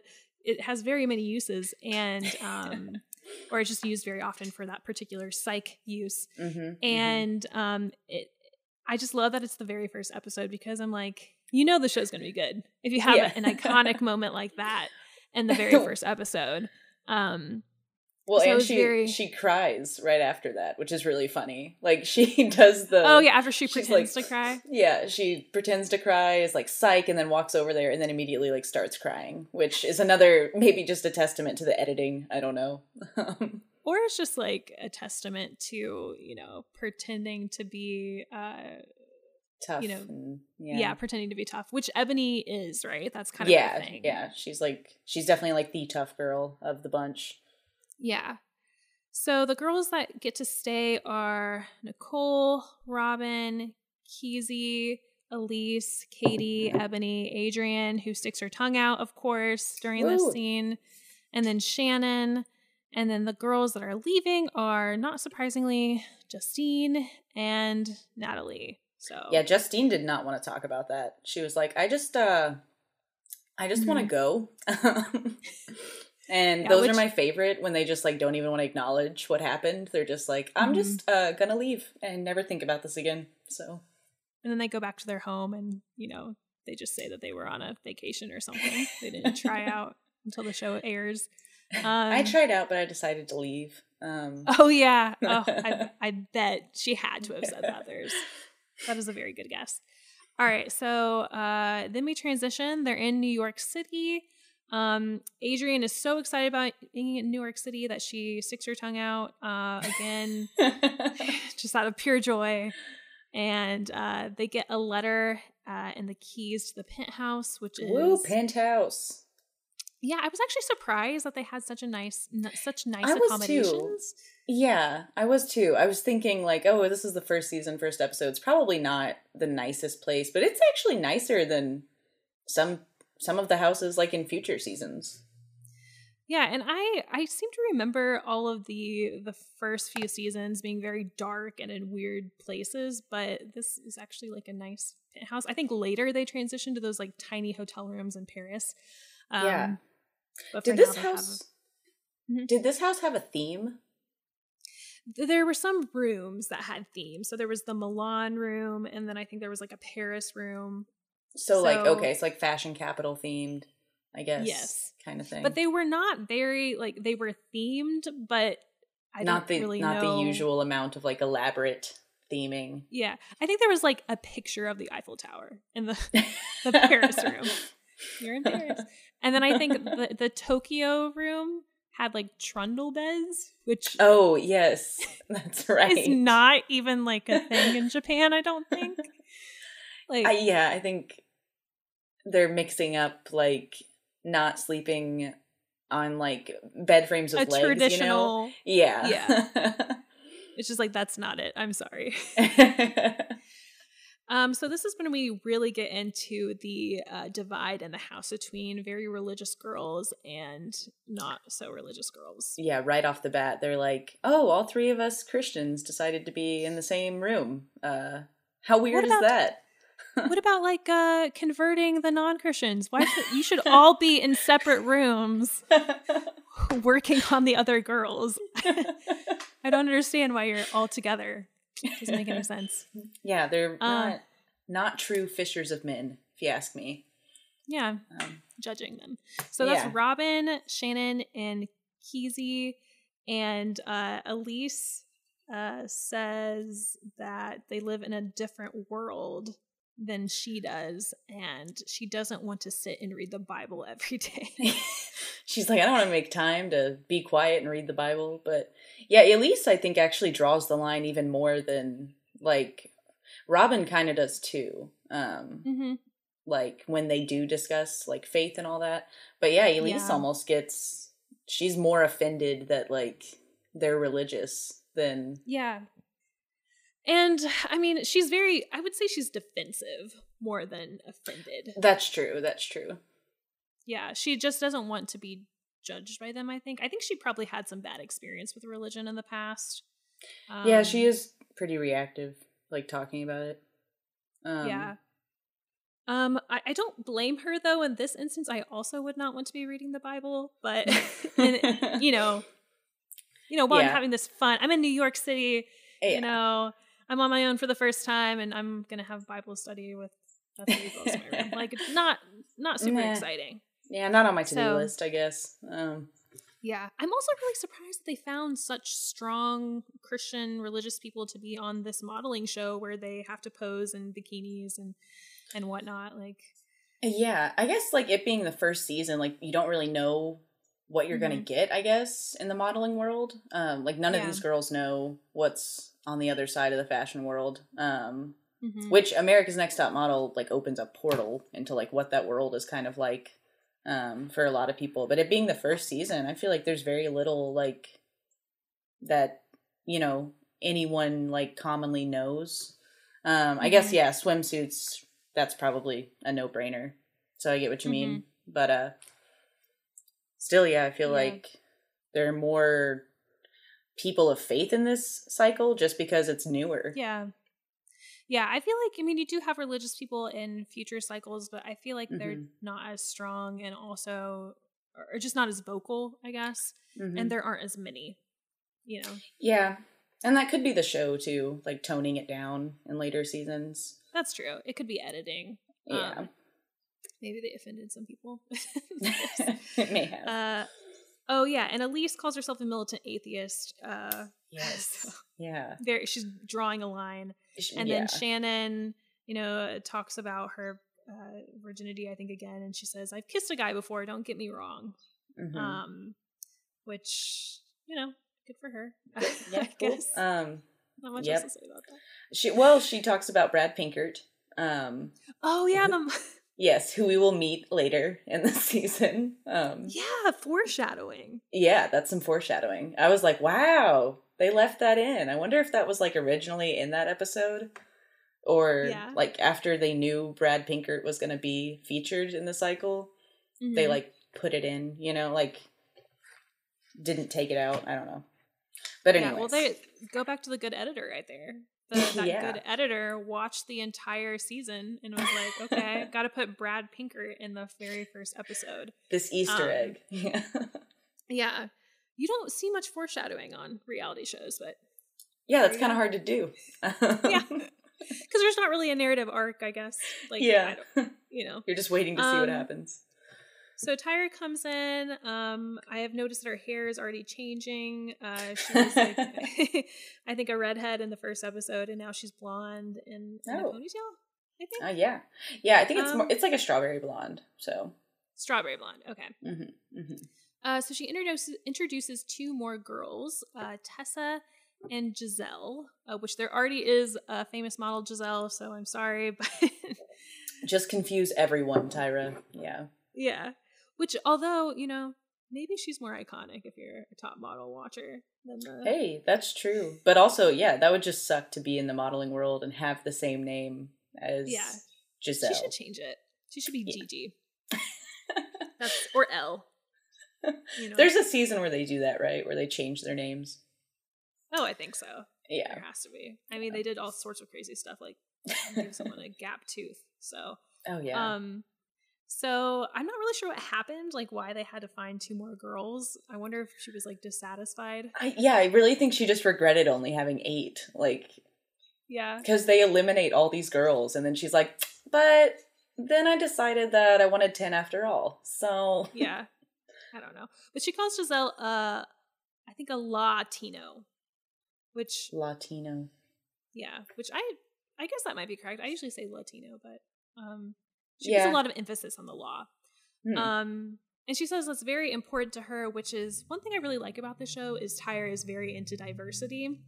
it has very many uses and um or it's just used very often for that particular psych use hmm and um it i just love that it's the very first episode because i'm like you know the show's gonna be good if you have Yeah. an iconic moment like that in the very first episode um Well, So and she very- she cries right after that, which is really funny. Like she does the oh yeah after she pretends like- to cry Yeah, she pretends to cry, is like psych, and then walks over there, and then immediately like starts crying, which is another maybe just a testament to the editing. I don't know. or it's just like a testament to you know pretending to be uh Tough. You know, and- yeah. yeah. pretending to be tough which ebony is right that's kind of yeah, the thing yeah. She's like she's definitely like the tough girl of the bunch. Yeah. So the girls that get to stay are Nicole, Robin, Keezy, Elyse, Katie, Ebony, Adrian, who sticks her tongue out, of course, during this scene, and then Shannon. And then the girls that are leaving are, not surprisingly, Justine and Natalie. So Yeah, Justine did not want to talk about that. She was like, I just uh I just want to go. and Yeah, those are my favorite when they just like don't even want to acknowledge what happened. They're just like, I'm Mhm. just uh gonna leave and never think about this again. So and then they go back to their home and, you know, they just say that they were on a vacation or something. they didn't try out until the show airs. Um, I tried out, but I decided to leave. Um Oh yeah. Oh, I, I bet she had to have said that. There's that is a very good guess. All right, so uh, then we transition. They're in New York City. Um, Adrian is so excited about being in New York City that she sticks her tongue out uh, again, just out of pure joy. And uh, they get a letter uh, and the keys to the penthouse, which is Woo, penthouse. Yeah. I was actually surprised that they had such a nice, n- such nice I was too. accommodations. Yeah, I was too. I was thinking like, oh, this is the first season, first episode. It's probably not the nicest place, but it's actually nicer than some some of the houses like in future seasons. Yeah, and I I seem to remember all of the the first few seasons being very dark and in weird places, but this is actually like a nice penthouse. I think later they transitioned to those like tiny hotel rooms in Paris. Um, Yeah. But Did this have- house Mhm. Did this house have a theme? there were some rooms that had themes. So there was the Milan room, and then I think there was like a Paris room. So, like okay, it's like fashion capital themed, I guess. Yes. kind of thing. But they were not very like they were themed, but I not don't the really not know. the usual amount of like elaborate theming. Yeah, I think there was like a picture of the Eiffel Tower in the the Paris room. You're in Paris, and then I think the the Tokyo room had like trundle beds, which Oh yes, that's right. is not even like a thing in Japan. I don't think. Like, I, yeah, I think they're mixing up like not sleeping on like bed frames a with legs. traditional. You know? Yeah. Yeah. It's just like that's not it. I'm sorry. Um, so this is when we really get into the uh, divide in the house between very religious girls and not so religious girls. yeah, right off the bat, they're like, "Oh, all three of us Christians decided to be in the same room. Uh, how weird is that?" what about like uh, converting the non-Christians? Why should you should all be in separate rooms working on the other girls? I don't understand why you're all together. Doesn't make any sense. yeah, they're Uh, not not true fishers of men, if you ask me. Yeah, Um, judging them. So that's Yeah. Robin, Shannon, and Keezy. And uh, Elyse uh, says that they live in a different world than she does, and she doesn't want to sit and read the Bible every day. She's like, I don't want to make time to be quiet and read the Bible. But yeah, Elyse, I think, actually draws the line even more than like Robin kind of does too. Um, mm-hmm. Like when they do discuss like faith and all that. But yeah, Elyse Yeah. almost gets, she's more offended that like they're religious than, Yeah. And I mean, she's very, I would say she's defensive more than offended. that's true. That's true. Yeah, she just doesn't want to be judged by them, I think. I think she probably had some bad experience with religion in the past. yeah, she Um, is pretty reactive, like talking about it. Um, yeah. Um, I, I don't blame her though. In this instance, I also would not want to be reading the Bible, but and, you know, you know, while I'm having this fun, I'm in New York City. Yeah. You know, I'm on my own for the first time, and I'm gonna have Bible study with the three books in my room. Like, it's not not super Nah. exciting. Yeah, not on my to do So- list, I guess. Um, Yeah, I'm also really surprised that they found such strong Christian religious people to be on this modeling show where they have to pose in bikinis and and whatnot. Like, yeah, I guess like it being the first season, like you don't really know what you're gonna Mhm. get. I guess in the modeling world, um, like none of these girls know what's on the other side of the fashion world. Um, mhm. which America's Next Top Model like opens a portal into like what that world is kind of like um, for a lot of people. But it being the first season, I feel like there's very little like that you know anyone like commonly knows. Um, I guess Mhm. yeah, swimsuits. That's probably a no brainer. So I get what you mean, but uh, still, yeah, I feel Yeah. like there are more people of faith in this cycle just because it's newer. yeah, yeah. I feel like I mean you do have religious people in future cycles, but I feel like they're Mhm. not as strong and also or just not as vocal, I guess. Mhm. And there aren't as many. You know, Yeah. And that could be the show too, like toning it down in later seasons. that's true. It could be editing. Yeah. Um, maybe they offended some people. it may have. Uh, oh yeah, and Elyse calls herself a militant atheist. Uh, yes. Yeah. very, she's drawing a line, and yeah. then Shannon, you know, talks about her uh, virginity. I think again, and she says, "I've kissed a guy before. Don't get me wrong." Mhm. Um, which you know, good for her. yeah, I cool. guess Um not much yep. else to say about that. she well, she talks about Brad Pinkert. Um Oh yeah, the, yes, who we will meet later in the season. Um yeah, foreshadowing. yeah, that's some foreshadowing. I was like, wow, they left that in. I wonder if that was like originally in that episode or Yeah. like after they knew Brad Pinkert was going to be featured in the cycle, they Mhm. like put it in, you know, like didn't take it out. I don't know. But anyway, Yeah, well, they go back to the good editor right there. The, that Yeah. good editor watched the entire season and was like, "Okay, got to put Brad Pinkert in the very first episode." this Easter um, egg. Yeah. Yeah, you don't see much foreshadowing on reality shows, but yeah, that's kind of hard to do. yeah, because there's not really a narrative arc, I guess. Like, yeah. You know. You're just waiting to see what Um, happens. So Tyra comes in. Um, I have noticed that her hair is already changing. Uh, she was like, I think a redhead in the first episode, and now she's blonde and in a Oh. ponytail. I think Uh, yeah. Yeah, I think it's more Um, it's like a strawberry blonde. So, strawberry blonde. Okay. mhm, mhm. Uh, so she introduces introduces two more girls, uh, Tessa and Giselle, uh, which there already is a famous model Giselle. So I'm sorry, but just confuse everyone, Tyra. Yeah. yeah. Which, although you know, maybe she's more iconic if you're a top model watcher than the. Hey, that's true. But also, yeah, that would just suck to be in the modeling world and have the same name as Yeah. Giselle. She should change it. She should be Yeah. Gigi. That's or L. You know. There's a season where they do that, right? Where they change their names. oh, I think so. Yeah. There has to be. I mean, they did all sorts of crazy stuff, like give someone a gap tooth. So, Oh yeah. um, so I'm not really sure what happened, like why they had to find two more girls. I wonder if she was like dissatisfied. I, yeah, I really think she just regretted only having eight, like Yeah, because they eliminate all these girls, and then she's like, "But then I decided that I wanted ten after all." So yeah. I don't know, but she calls Giselle, uh, I think a Latino, which Latino. yeah, which I I guess that might be correct. I usually say Latino, but um, she puts a lot of emphasis on the law. Hmm. Um, and she says that's very important to her, which is one thing I really like about the show is Tyra is very into diversity.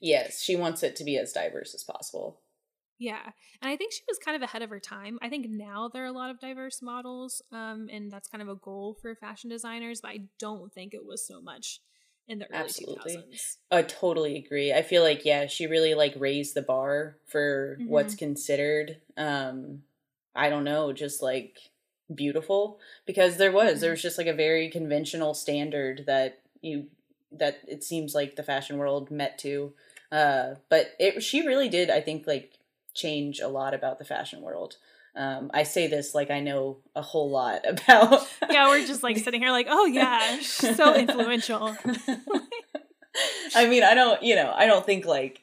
yes, she wants it to be as diverse as possible. Yeah, and I think she was kind of ahead of her time. I think now there are a lot of diverse models, um, and that's kind of a goal for fashion designers. But I don't think it was so much in the early Absolutely. 2000s. I totally agree. I feel like yeah, she really like raised the bar for what's considered um I don't know, just like beautiful because there was there was just like a very conventional standard that you that it seems like the fashion world met to uh but it she really did I think like change a lot about the fashion world. Um I say this like I know a whole lot about Yeah, we're just like sitting here, like, oh yeah, she's so influential. I mean, I don't, you know, I don't think like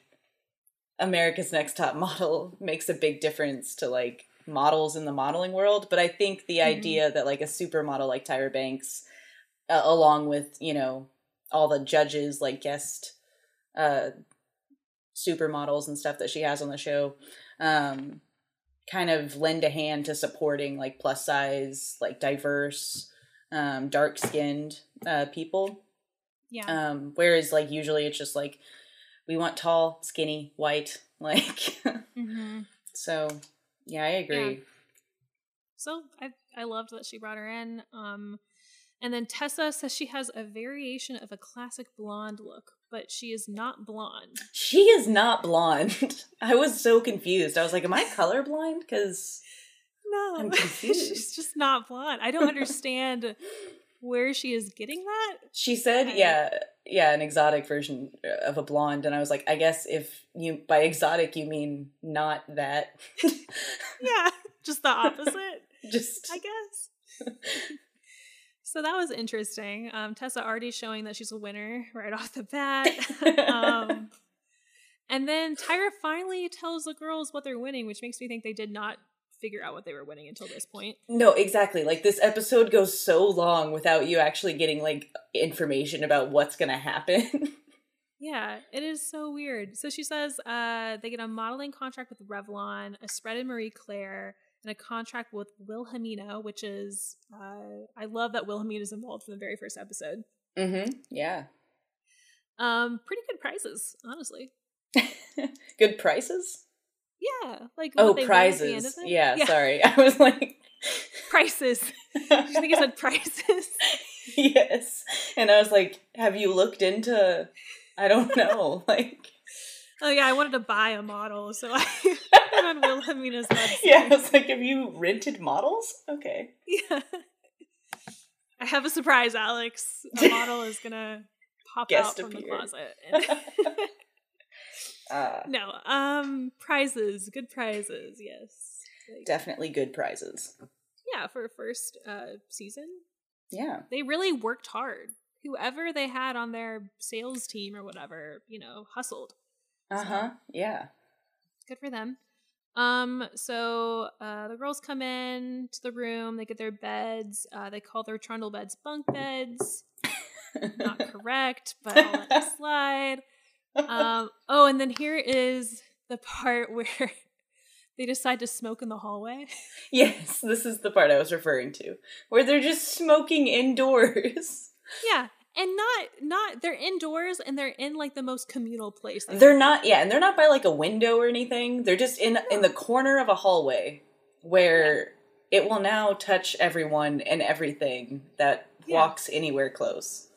America's Next Top Model makes a big difference to like models in the modeling world, but I think the Mhm. idea that like a supermodel like Tyra Banks, uh, along with you know all the judges like guest uh supermodels and stuff that she has on the show, um, kind of lend a hand to supporting like plus size, like diverse, um, dark skinned uh, people. Yeah, Um, whereas like usually it's just like we want tall, skinny, white, like hmm so yeah, I agree. so I I loved that she brought her in. Um, and then Tessa says she has a variation of a classic blonde look, but she is not blonde. She is not blonde. I was so confused. I was like, am I colorblind? Because No, I'm she's just not blonde. I don't understand where she is getting that. she said, Okay. yeah, yeah, an exotic version of a blonde, and I was like, I guess if you by exotic you mean not that, Yeah, just the opposite. just I guess. so that was interesting. Um, Tessa already showing that she's a winner right off the bat. um, and then Tyra finally tells the girls what they're winning, which makes me think they did not figure out what they were winning until this point. No, exactly. Like this episode goes so long without you actually getting like information about what's gonna happen. Yeah, it is so weird. So she says uh, they get a modeling contract with Revlon, a spread in Marie Claire, and a contract with Wilhelmina, which is uh, I love that Wilhelmina is involved from the very first episode. mm-hmm. Yeah. Um, pretty good prices, honestly. Good prices? Yeah, like Oh, they win the end prizes. of. Yeah, sorry. I was like prices. Did you think I said prices? Yes. And I was like, have you looked into I don't know, like Oh yeah, I wanted to buy a model, so I went on Wilhelmina's website. Yeah, I was like, have you rented models? Okay. Yeah. I have a surprise, Alex. A model is gonna pop Guest out from the closet. And Uh no, um, prizes, good prizes, yes. Like, definitely good prizes. yeah, for first uh, season, Yeah. they really worked hard. Whoever they had on their sales team or whatever, you know, hustled. Uh-huh. Yeah. Good for them. Um, so uh, the girls come in to the room. They get their beds. Uh, they call their trundle beds bunk beds. Not correct, but I'll let it slide. Um, oh, and then here is the part where they decide to smoke in the hallway. Yes, this is the part I was referring to, where they're just smoking indoors. yeah, and not not they're indoors and they're in like the most communal place. they They're not, yeah, and they're not by like a window or anything. They're just in in the corner of a hallway where it will now touch everyone and everything that Yeah. walks anywhere close.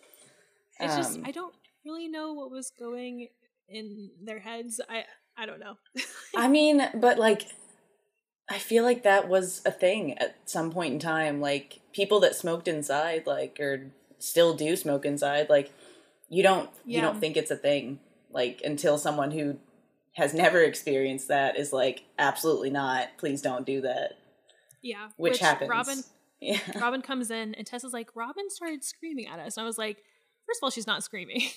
It's just Um, I don't really know what was going in their heads. I I don't know. I mean, but like, I feel like that was a thing at some point in time. Like, people that smoked inside, like, or still do smoke inside, like, you don't you don't think it's a thing, like, until someone who has never experienced that is like, absolutely not. Please don't do that. yeah, Which, happens. Robin Yeah. Robin comes in and Tessa's like, Robin started screaming at us. And I was like, first of all, she's not screaming.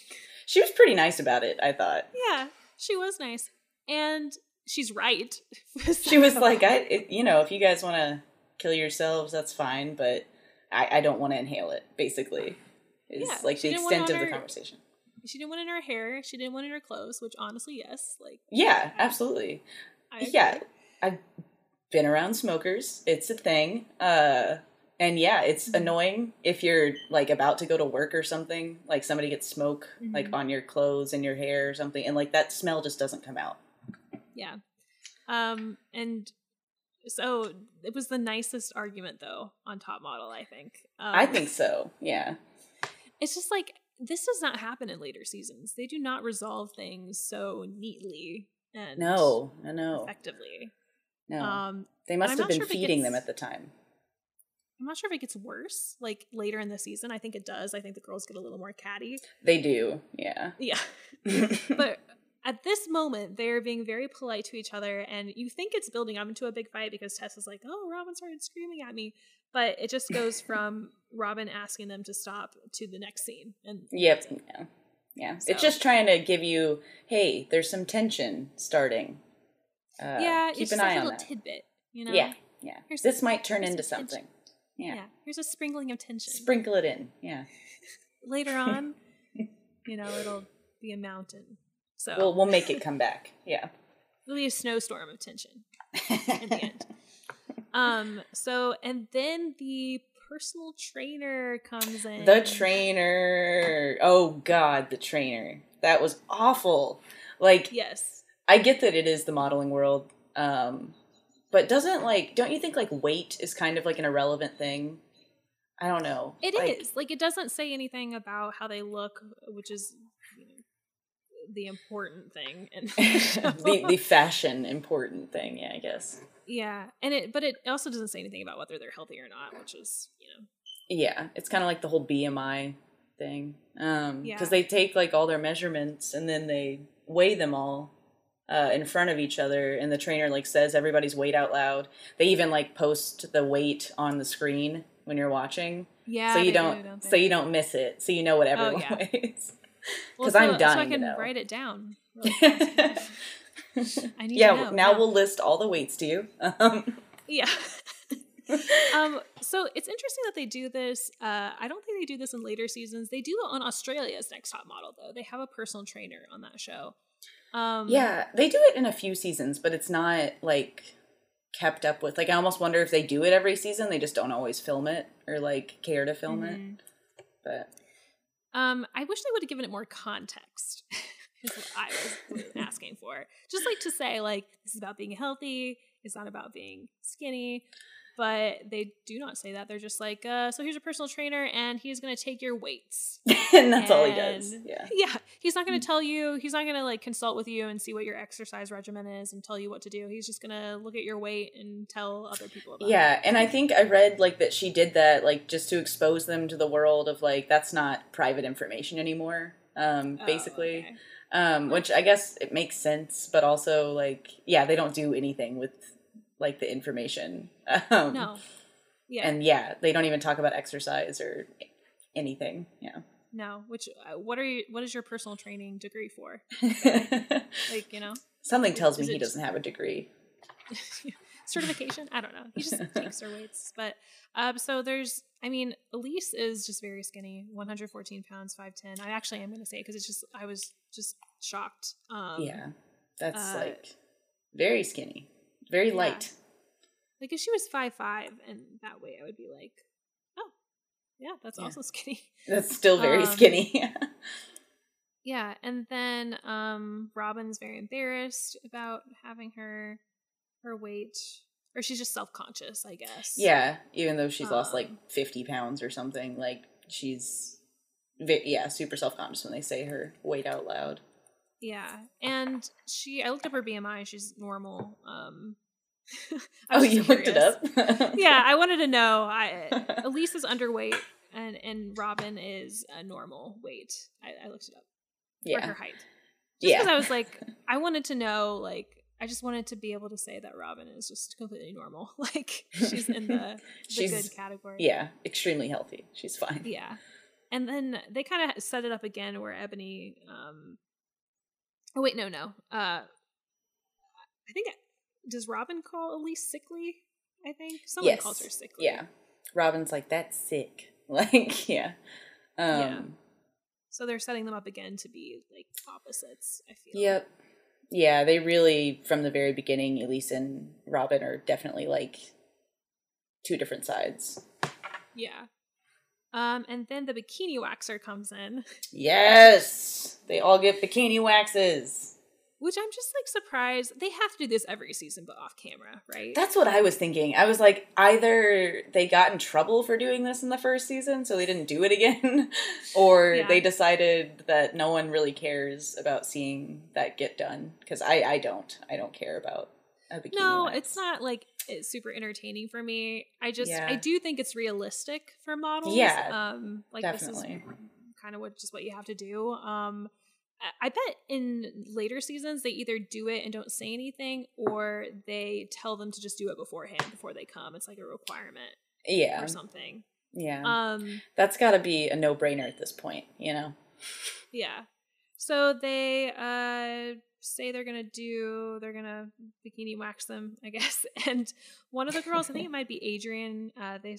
She was pretty nice about it. I thought yeah, she was nice. And she's right. she was like, I, it, you know, if you guys want to kill yourselves, that's fine, but I, I don't want to inhale it. Basically, is Yeah, like the didn't want it extent of the conversation. she didn't want it in her hair. She didn't want it in her clothes, which honestly, yes. Like, Yeah, absolutely. I yeah. I've been around smokers. It's a thing. Uh, and yeah, it's Mhm. annoying if you're like about to go to work or something. Like somebody gets smoke like Mhm. on your clothes and your hair or something, and like that smell just doesn't come out. Yeah. Um, and so it was the nicest argument though on Top Model, I think. Um, I think so. Yeah. it's just like this does not happen in later seasons. They do not resolve things so neatly and No, no, no, effectively. no. Um, they must have been sure feeding them at the time. I'm not sure if it gets worse like later in the season. I think it does. I think the girls get a little more catty. They do. Yeah. Yeah. but at this moment they're being very polite to each other and you think it's building up into a big fight because Tess is like oh robin started screaming at me but it just goes from robin asking them to stop to the next scene and Yep. Yeah. Yeah. So- It's just trying to give you, hey, there's some tension starting. Uh, yeah keep an eye a on little that. tidbit you know Yeah. Yeah. Here's this might turn into something. tension. Yeah. yeah here's a sprinkling of tension Sprinkle it in. Yeah. later on you know it'll be a mountain so We'll we'll make it come back. Yeah. it'll be a snowstorm of tension in the end. Um. So, and then the personal trainer comes in. the trainer. Oh God, the trainer. That was awful. Like Yes. I get that it is the modeling world, um, but doesn't like don't you think like weight is kind of like an irrelevant thing? I don't know. It is like, like, it doesn't say anything about how they look, which is you know, the important thing. The the fashion important thing. Yeah, I guess. yeah, and it but it also doesn't say anything about whether they're healthy or not, which is you know Yeah, it's kind of like the whole BMI thing. Um, Yeah. because they take like all their measurements and then they weigh them all uh, in front of each other, and the trainer like says everybody's weight out loud. They even like post the weight on the screen when you're watching, yeah. so you don't, do, don't so you don't miss it, so you know what everyone yeah. weighs. Well, 'cause I'm so- so I to can know. write it down. really. I need yeah, now yeah. we'll list all the weights to you. Um, Yeah. um, so it's interesting that they do this. Uh, I don't think they do this in later seasons. They do it on Australia's Next Top Model, though. They have a personal trainer on that show. Um, Yeah, they do it in a few seasons, but it's not like kept up with. Like I almost wonder if they do it every season, they just don't always film it or like care to film it. mhm. But Um, I wish they would have given it more context. is what I was asking for. Just like to say, like, this is about being healthy. It's not about being skinny. But they do not say that. They're just like, uh, so here's a personal trainer, and he's going to take your weights. and that's all he does. Yeah. Yeah, he's not going to tell you. He's not going to like consult with you and see what your exercise regimen is and tell you what to do. He's just going to look at your weight and tell other people about Yeah, it. and I think I read like that she did that like just to expose them to the world of like that's not private information anymore. Um Oh, basically. okay. Um which I guess it makes sense, but also like yeah, they don't do anything with like the information. Um No. Yeah. And yeah, they don't even talk about exercise or anything. Yeah. no. Which uh, what are you? What is your personal training degree for? Like you know, Something tells me he doesn't have a degree. certification. I don't know. He just takes her weights. But um, so there's. I mean, Elyse is just very skinny, 114 pounds, 5'10. I actually am going to say because it's just I was just shocked. Um, yeah. That's uh, like very skinny. Very Yeah. light. Like if she was five five and that way, I would be like, oh, yeah, that's Yeah. also skinny. That's still very Um, skinny. Yeah, and then um Robin's very embarrassed about having her her weight, or she's just self conscious, I guess. yeah, even though she's lost like Um, 50 pounds or something, like she's yeah, super self-conscious when they say her weight out loud. yeah, and she I looked up her BMI. She's normal. Um, Oh, you looked it up? yeah, I wanted to know. I Elyse is underweight, and and Robin is a normal weight. I, I looked it up. for her height. Just because Yeah. I was like, I wanted to know, like, I just wanted to be able to say that Robin is just completely normal. Like, she's in the, the She's- good category. Yeah, extremely healthy. She's fine. Yeah. And then they kind of set it up again where Ebony, um, oh, wait, no, no. Uh, I think, does Robin call Elyse sickly? I think someone yes. calls her sickly. Yeah. Robin's like, that's sick. Like, yeah. Um, Yeah. So they're setting them up again to be like opposites, I feel. Yep. Yeah, they really from the very beginning, Elyse and Robin are definitely like two different sides. Yeah. Um, and then the bikini waxer comes in, Yes, they all get bikini waxes. Which I'm just like surprised. They have to do this every season, but off camera, right? That's what I was thinking. I was like, either they got in trouble for doing this in the first season, so they didn't do it again, or Yeah. they decided that no one really cares about seeing that get done. Because I, I don't. I don't care about a bikini. no, wax. it's not like it's super entertaining for me. I just I do think it's realistic for models. Yeah, um, like definitely. this is kind of what just what you have to do. Um, I- bet in later seasons they either do it and don't say anything, or they tell them to just do it beforehand before they come. It's like a requirement Yeah, or something. yeah. Um, That's got to be a no-brainer at this point, you know. yeah. So they uh say they're gonna do they're gonna bikini wax them, I guess. And one of the girls, I think it might be Adrian, uh, they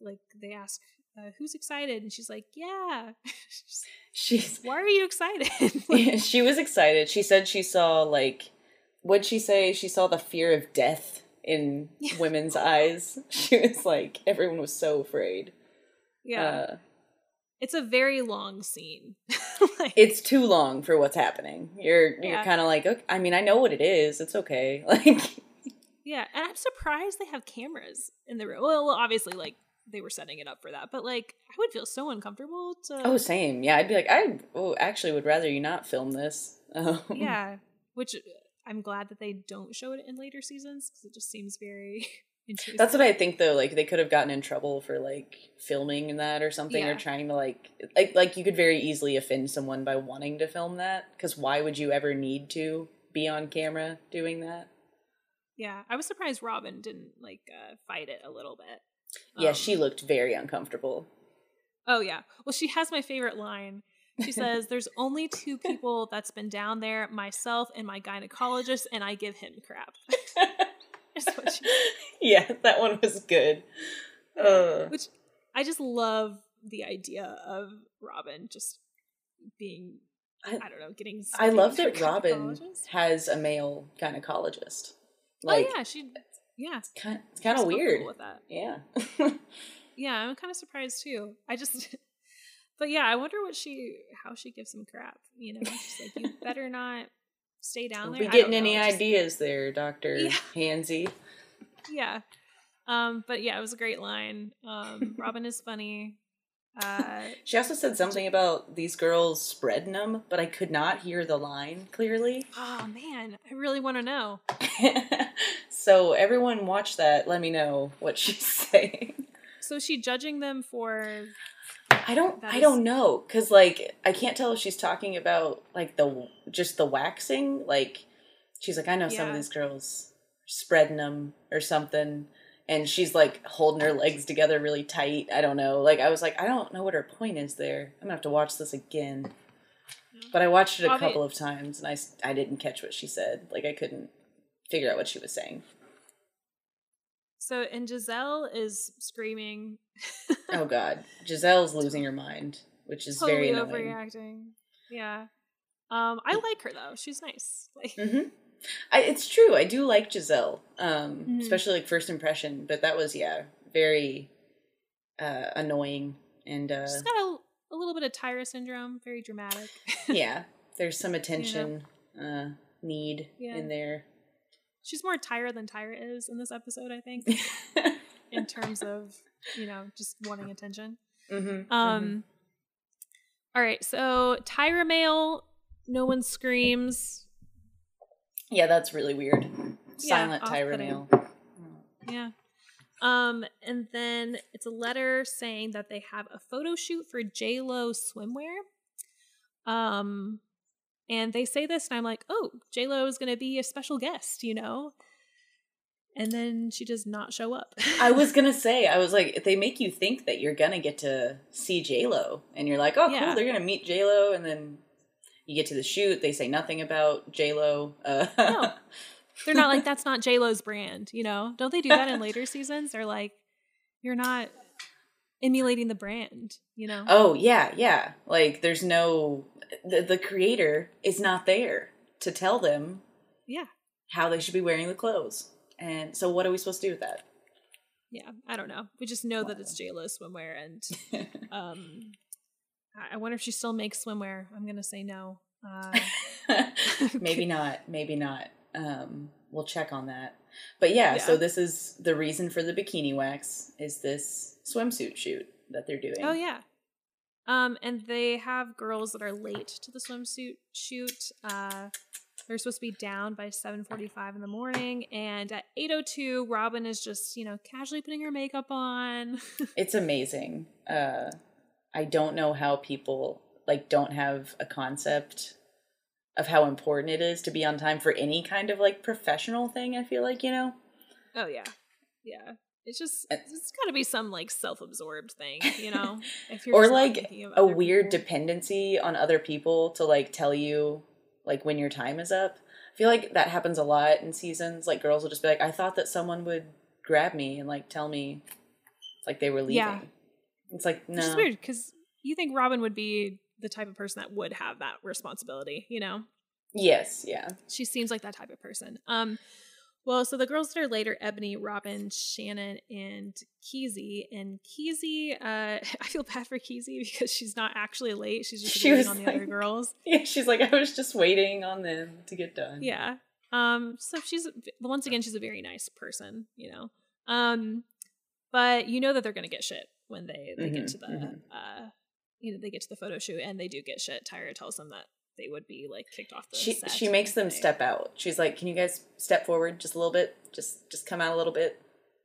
like they ask uh, who's excited, and she's like, "Yeah." She's She's Why are you excited? Like, she was excited. She said she saw like what'd she say? She saw the fear of death in Yeah. women's eyes. She was like everyone was so afraid. yeah, Uh, it's a very long scene. like, it's too long for what's happening. You're you're kind of like, okay, I mean, I know what it is. It's okay. Like yeah, and I'm surprised they have cameras in the room. Well, obviously, like they were setting it up for that, but like I would feel so uncomfortable to. oh, same. Yeah, I'd be like, I oh, actually would rather you not film this. Um, yeah, which uh, I'm glad that they don't show it in later seasons because it just seems very intrusive. That's what I think though. Like they could have gotten in trouble for like filming that or something, or trying to like like like you could very easily offend someone by wanting to film that. Because why would you ever need to be on camera doing that? Yeah, I was surprised Robin didn't like uh, fight it a little bit. Yeah, Um, she looked very uncomfortable. Oh yeah. Well, she has my favorite line. She says, "There's only two people that's been down there: myself and my gynecologist, and I give him crap." Yeah, that one was good. Uh, Which I just love the idea of Robin just being, I- I, don't know, getting. I love that Robin has a male gynecologist. Like, oh yeah, she. Yeah, it's kind, it's kind of weird. with that. Yeah. Yeah, I'm kind of surprised too. I just, but yeah, I wonder what she, how she gives him crap. You know, she's like, you better not stay down there. be getting any know, just- ideas there, Doctor Yeah. Hansy. Yeah, um, but yeah, it was a great line. Um, Robin is funny. Uh, She also said something about these girls spreading them, but I could not hear the line clearly. oh man, I really want to know. So everyone watch that. Let me know what she's saying. So is she judging them for? I don't. I don't know because like I can't tell if she's talking about like the just the waxing. Like she's like I know some of these girls spreading them or something, and she's like holding her legs together really tight. I don't know. Like I was like I don't know what her point is there. I'm gonna have to watch this again. But I watched it a couple of times and I I didn't catch what she said. Like I couldn't figure out what she was saying. So and Giselle is screaming, Oh God, Giselle's losing her mind, which is totally very annoying. overreacting. Yeah, um, I like her though. She's nice. Like, hmm I, it's true. I do like Giselle, um, Mhm. especially like first impression. But that was yeah, very uh, annoying and uh, she's got a, a little bit of Tyra syndrome. Very dramatic. yeah. There's some attention uh, need Yeah. in there. She's more Tyra than Tyra is in this episode. I think in terms of you know just wanting attention. hmm Um. All right, so Tyra mail. No one screams. yeah, that's really weird. Yeah, Silent Tyra off-putting. mail. Yeah. Um, and then it's a letter saying that they have a photo shoot for J Lo swimwear. Um, and they say this, and I'm like, oh, J Lo is going to be a special guest, you know. And then she does not show up. I was gonna say, I was like, they make you think that you're gonna get to see J Lo, and you're like, oh, Yeah. cool, they're gonna meet J Lo, and then you get to the shoot, they say nothing about J Lo. Uh, No. They're not like that's not J Lo's brand, you know. Don't they do that in later seasons? They're like, you're not emulating the brand, you know. oh yeah, yeah. Like, there's no the, the creator is not there to tell them Yeah. how they should be wearing the clothes. And so, what are we supposed to do with that? Yeah. I don't know. We just know that it's JLo swimwear, and um, I- wonder if she still makes swimwear. I'm gonna say no. Uh, maybe not. Maybe not. Um, we'll check on that. But yeah, so this is the reason for the bikini wax is this swimsuit shoot that they're doing. oh yeah. Um, and they have girls that are late to the swimsuit shoot. Uh, they're supposed to be down by 7:45 in the morning, and at 8:02, Robin is just you know casually putting her makeup on. It's amazing. Uh, I don't know how people like don't have a concept of how important it is to be on time for any kind of like professional thing. I feel like you know. oh yeah, yeah. It's just Uh, it's got to be some like self-absorbed thing, you know. If or like a weird people. dependency on other people to like tell you like when your time is up. I feel like that happens a lot in seasons. Like girls will just be like, I thought that someone would grab me and like tell me like they were leaving. Yeah. It's like no. It's weird because you think Robin would be the type of person that would have that responsibility, you know? Yes, yeah. She seems like that type of person. Um, well, so the girls that are later, Ebony, Robin, Shannon, and Keezy. And Keezy, uh, I feel bad for Keezy because she's not actually late. She's just She waiting on the like- other girls. Yeah, she's like, I was just waiting on them to get done. Yeah. Um, so she's once again, she's a very nice person, you know. Um, but you know that they're gonna get shit when they they get Mhm, to the mhm. uh you know, they get to the photo shoot and they do get shit. Tyra tells them that they would be like kicked off the She set she makes them step out. She's like, "Can you guys step forward just a little bit? Just just come out a little bit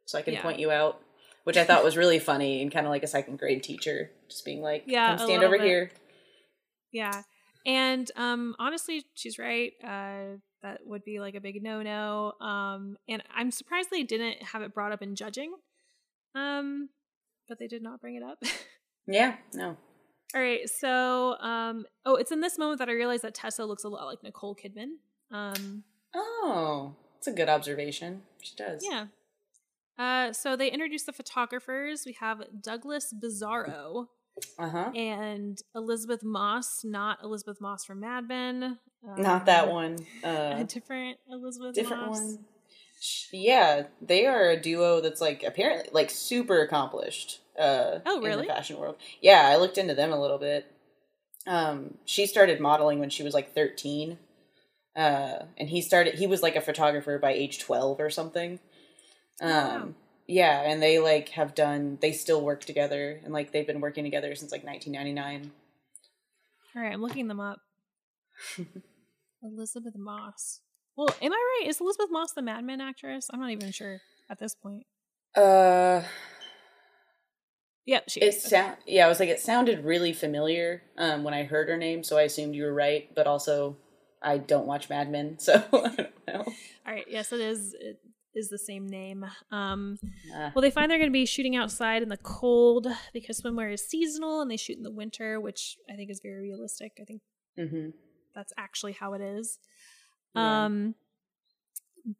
so I can Yeah. point you out." Which I thought was really funny and kind of like a second grade teacher just being like, Yeah, "Come stand over bit. here." Yeah. And um honestly, she's right. Uh that would be like a big no-no. Um and I'm surprised they didn't have it brought up in judging. Um but they did not bring it up. Yeah, no. All right, so um oh, it's in this moment that I realized that Tessa looks a lot like Nicole Kidman. Um Oh, it's a good observation. She does. yeah. Uh so they introduced the photographers. We have Douglas Bizarro Uh huh. and Elizabeth Moss, not Elizabeth Moss from Mad Men. Not that um, one. A Uh, different Elizabeth different Moss. one. Yeah, they are a duo that's like apparently like super accomplished. Uh, Oh, In really? the fashion world. Yeah, I looked into them a little bit. Um, she started modeling when she was like thirteen, uh, and he started. He was like a photographer by age twelve or something. Um, Oh, wow. yeah, and they like have done. They still work together, and like they've been working together since like nineteen ninety nine. All right, I'm looking them up. Elizabeth Moss. Well, am I right? Is Elizabeth Moss the Mad Men actress? I'm not even sure at this point. Uh, Yep, she It. Sound yeah, I was like it sounded really familiar um, when I heard her name, so I assumed you were right. But also, I don't watch Mad Men, so I don't know. All right, yes, it is. It is the same name. Um, Uh, well, they find they're going to be shooting outside in the cold because swimwear is seasonal, and they shoot in the winter, which I think is very realistic. I think mhm. that's actually how it is. Yeah. Um,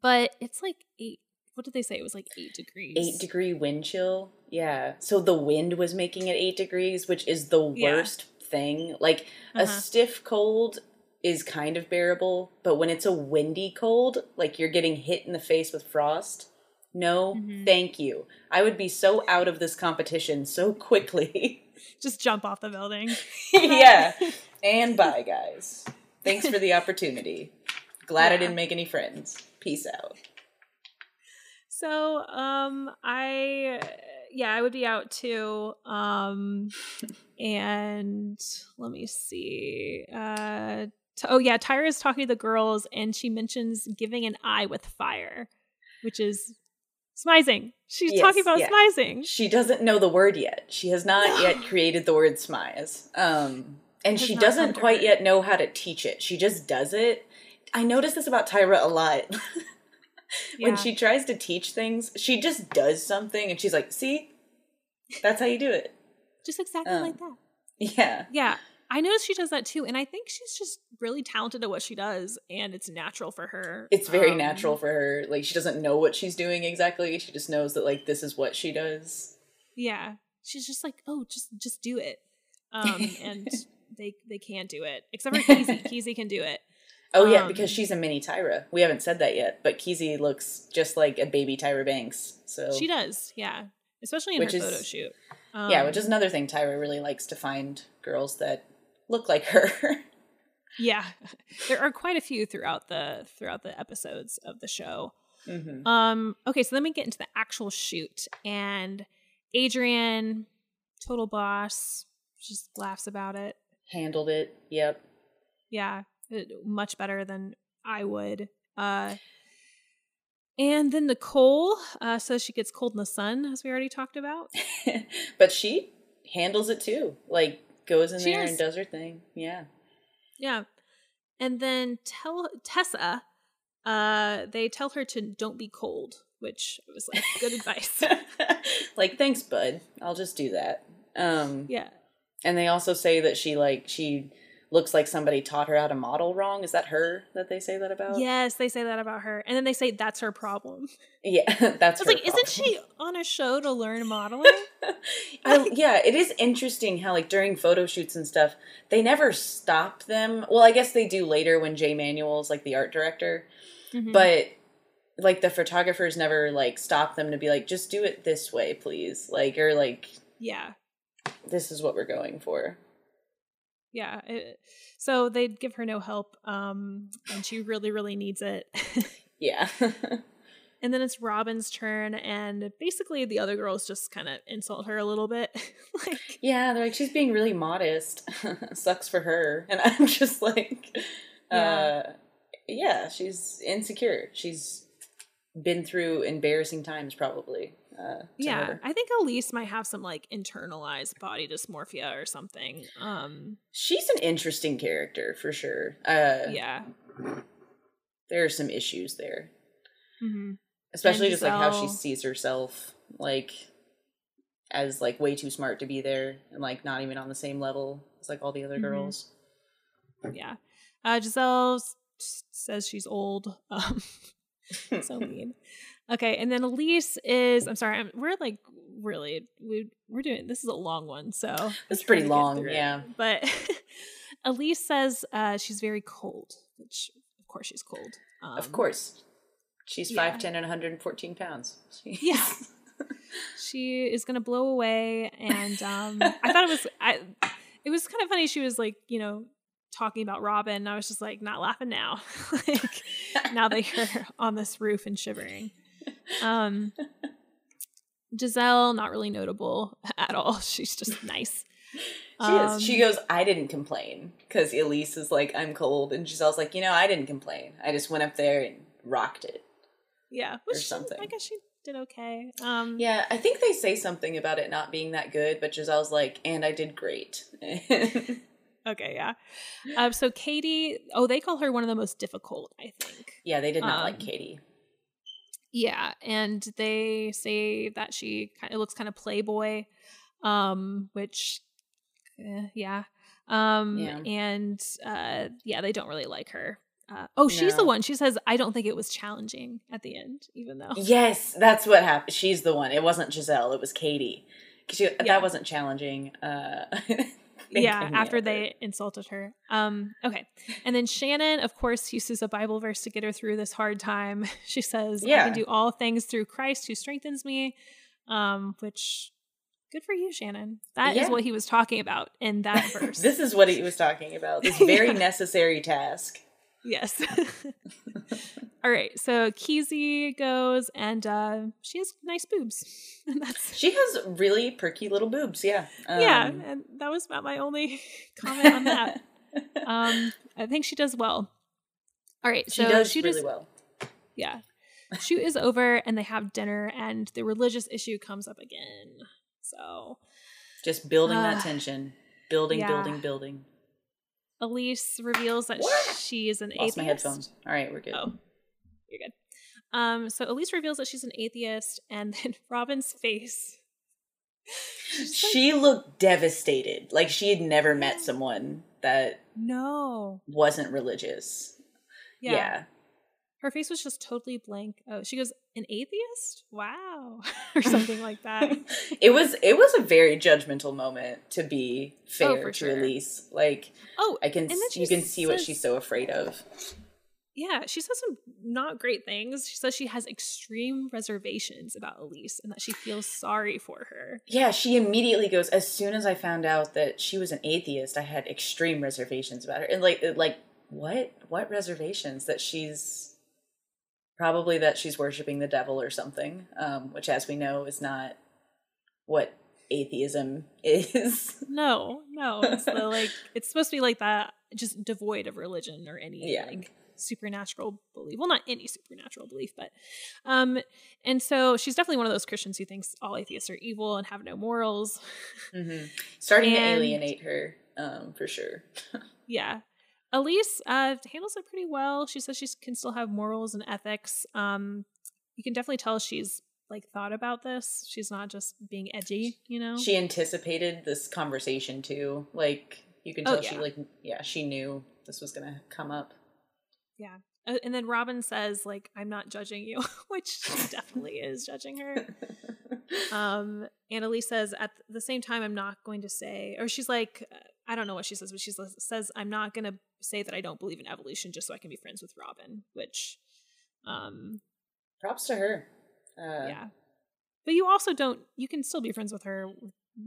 but it's like eight. What did they say? It was like eight degrees. Eight degree wind chill. Yeah, so the wind was making it eight degrees, which is the Yeah. worst thing. Like a Uh-huh. stiff cold is kind of bearable, but when it's a windy cold, like you're getting hit in the face with frost. No, Mhm. thank you. I would be so out of this competition so quickly. Just jump off the building. yeah. And bye, guys. Thanks for the opportunity. Glad I didn't make any friends. Peace out. So, um, I yeah, I would be out too. Um, and let me see. Uh, t- oh yeah, Tyra's talking to the girls, and she mentions giving an eye with fire, which is smizing. She's Yes, talking about yeah. smizing. She doesn't know the word yet. She has not yet created the word smize. Um, and she doesn't quite yet know how to teach it. She just does it. I notice this about Tyra a lot. when she tries to teach things, she just does something and she's like, see? That's how you do it. Just exactly um, like that. Yeah. Yeah. I noticed she does that too, and I think she's just really talented at what she does, and it's natural for her. It's very Um, natural for her. Like she doesn't know what she's doing exactly. She just knows that like this is what she does. Yeah, she's just like, oh, just just do it. Um, and they they can't do it except for Keezy. Keezy can do it. Oh yeah, Um, because she's a mini Tyra. We haven't said that yet, but Kizzy looks just like a baby Tyra Banks. So She does, yeah. Especially in Which her is- photo shoot. yeah, Um, which is another thing Tyra really likes to find girls that look like her. yeah. There are quite a few throughout the throughout the episodes of the show. hmm Um, okay, so then we get into the actual shoot, and Adrian, total boss, just laughs about it. Handled it. Yep. Yeah, much better than I would. Uh, and then Nicole uh, says she gets cold in the sun, as we already talked about. but she handles it too. Like goes in She there does. and does her thing. Yeah. Yeah. And then tell Tessa, uh, they tell her to don't be cold, which was like good advice. like thanks, bud. I'll just do that. Um Yeah. and they also say that she like she looks like somebody taught her how to model wrong. Is that her that they say that about? Yes, they say that about her. And then they say that's her problem. Yeah, that's I was like, isn't she on a show to learn modeling? I, yeah, it is interesting how like during photo shoots and stuff, they never stop them. Well, I guess they do later when Jay Manuel's like the art director, Mhm. but like the photographers never like stop them to be like, just do it this way, please. Like or like yeah. this is what we're going for. Yeah. it- so they'd give her no help. Um, and she really, really needs it. Yeah. and then it's Robin's turn, and basically the other girls just kind of insult her a little bit. like, yeah, they're like she's being really modest. Sucks for her. And I'm just like Yeah. uh yeah, she's insecure. She's been through embarrassing times probably. Uh, yeah, her. I think Elyse might have some like internalized body dysmorphia or something. Um, She's an interesting character for sure. Uh, yeah. there are some issues there, hmm especially just like how she sees herself, like as like way too smart to be there, and like not even on the same level as like all the other Mhm. girls. Yeah. Uh, Giselle s- says she's old. Um, so mean. Okay, and then Elyse is. I'm sorry. I'm, we're like really we we're doing this is a long one, so It's pretty to long, through it. yeah. But Elyse says uh, she's very cold, which of course she's cold. Um, of course, she's yeah. five ten and 114 pounds. Yeah. she is gonna blow away and um i thought it was i it was kind of funny she was like you know talking about robin and i was just like not laughing now like now that you're on this roof and shivering um giselle not really notable at all she's just nice She is. She Um, goes, I didn't complain. Because Elyse is like, I'm cold. And Giselle's like, you know, I didn't complain. I just went up there and rocked it. yeah or which she- something. i guess she did okay um Yeah, I think they say something about it not being that good, but Giselle's like, and I did great. okay yeah um so katie oh they call her one of the most difficult i think yeah, they did not like Um, Katie. Yeah, and they say that she kind of looks kind of playboy, um, which, eh, yeah, um, Yeah. and uh, yeah, they don't really like her. Uh, oh, she's the one. She says, "I don't think it was challenging at the end, even though." Yes, that's what happened. She's the one. It wasn't Giselle. It was Katie. she, Yeah. That wasn't challenging. Uh, yeah, after they insulted her. Um, okay. And then Shannon, of course, uses a Bible verse to get her through this hard time. She says, yeah. I can do all things through Christ who strengthens me. Um, which good for you, Shannon. That is Yeah. what he was talking about in that verse. this is what he was talking about. This very Yeah. necessary task. Yes. all right. So Keezy goes and uh she has nice boobs. That's She has really perky little boobs. Yeah. yeah, Um, and that was about my only comment on that. um i think she does well all right she so does she really just well. yeah shoot is over and they have dinner and the religious issue comes up again so Just building Ah. that tension. Building, Yeah. building, building. Elise reveals that What? she is an Lost atheist my headphones. All right, we're good. oh you're good um so Elyse reveals that she's an atheist and then robin's face like, She looked devastated. Like she had never met someone that no wasn't religious. yeah. yeah. Her face was just totally blank oh she goes an atheist wow or something like that it was it was a very judgmental moment to be oh, fair Oh, to sure. Elyse. Like oh I can And then s- she you can see what she's so afraid of. yeah, she says some not great things. She says she has extreme reservations about Elyse and that she feels sorry for her. Yeah, she immediately goes. As soon as I found out that she was an atheist, I had extreme reservations about her. And like, like what? What reservations? That she's probably that she's worshiping the devil or something, um, which, as we know, is not what atheism is. No, no, it's the, like it's supposed to be like that, just devoid of religion or any Yeah. like supernatural belief. Well, not any supernatural belief, but um, and so she's definitely one of those Christians who thinks all atheists are evil and have no morals. hmm Starting to alienate her, um, for sure. Yeah. Elyse uh, handles it pretty well. She says she can still have morals and ethics. Um, you can definitely tell she's like thought about this. She's not just being edgy, you know. She anticipated this conversation too. Like you can Oh, tell she like yeah she knew this was gonna come up. Uh, and then Robin says like I'm not judging you, which she definitely is judging her. Um, and Elyse says at the same time I'm not going to say, or she's like, uh, I don't know what she says, but she says- I'm not going to say that I don't believe in evolution just so I can be friends with Robin, which, um, Props to her. Uh, yeah. But you also don't. You can still be friends with her,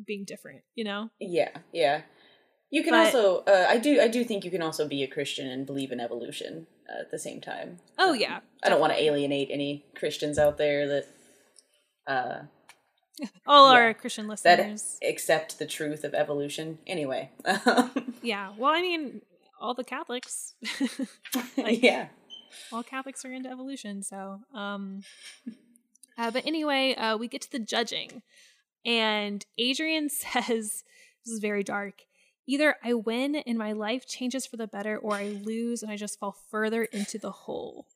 being different. You know. Yeah, yeah. You can But- also, uh, I do, I do think you can also be a Christian and believe in evolution uh, at the same time. Oh Um, yeah. I don't want to alienate any Christians out there that uh, all yeah, our Christian that listeners. accept the truth of evolution. Anyway, yeah. Well, I mean, all the Catholics. Like- yeah, all Catholics are into evolution. So, um, uh, but anyway, uh, we get to the judging, and Adrian says, "This is very dark. Either I win and my life changes for the better, or I lose and I just fall further into the hole."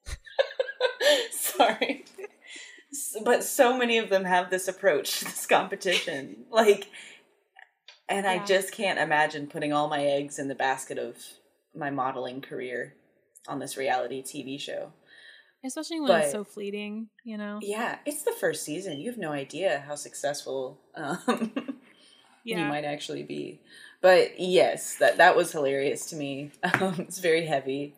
Sorry. But so many of them have this approach this competition. Like, and I just can't imagine putting all my eggs in the basket of my modeling career on this reality TV show. Especially when But- it's so fleeting, you know. Yeah, it's the first season. You have no idea how successful um, you might actually be. But yes, that that was hilarious to me. Um, it's very heavy.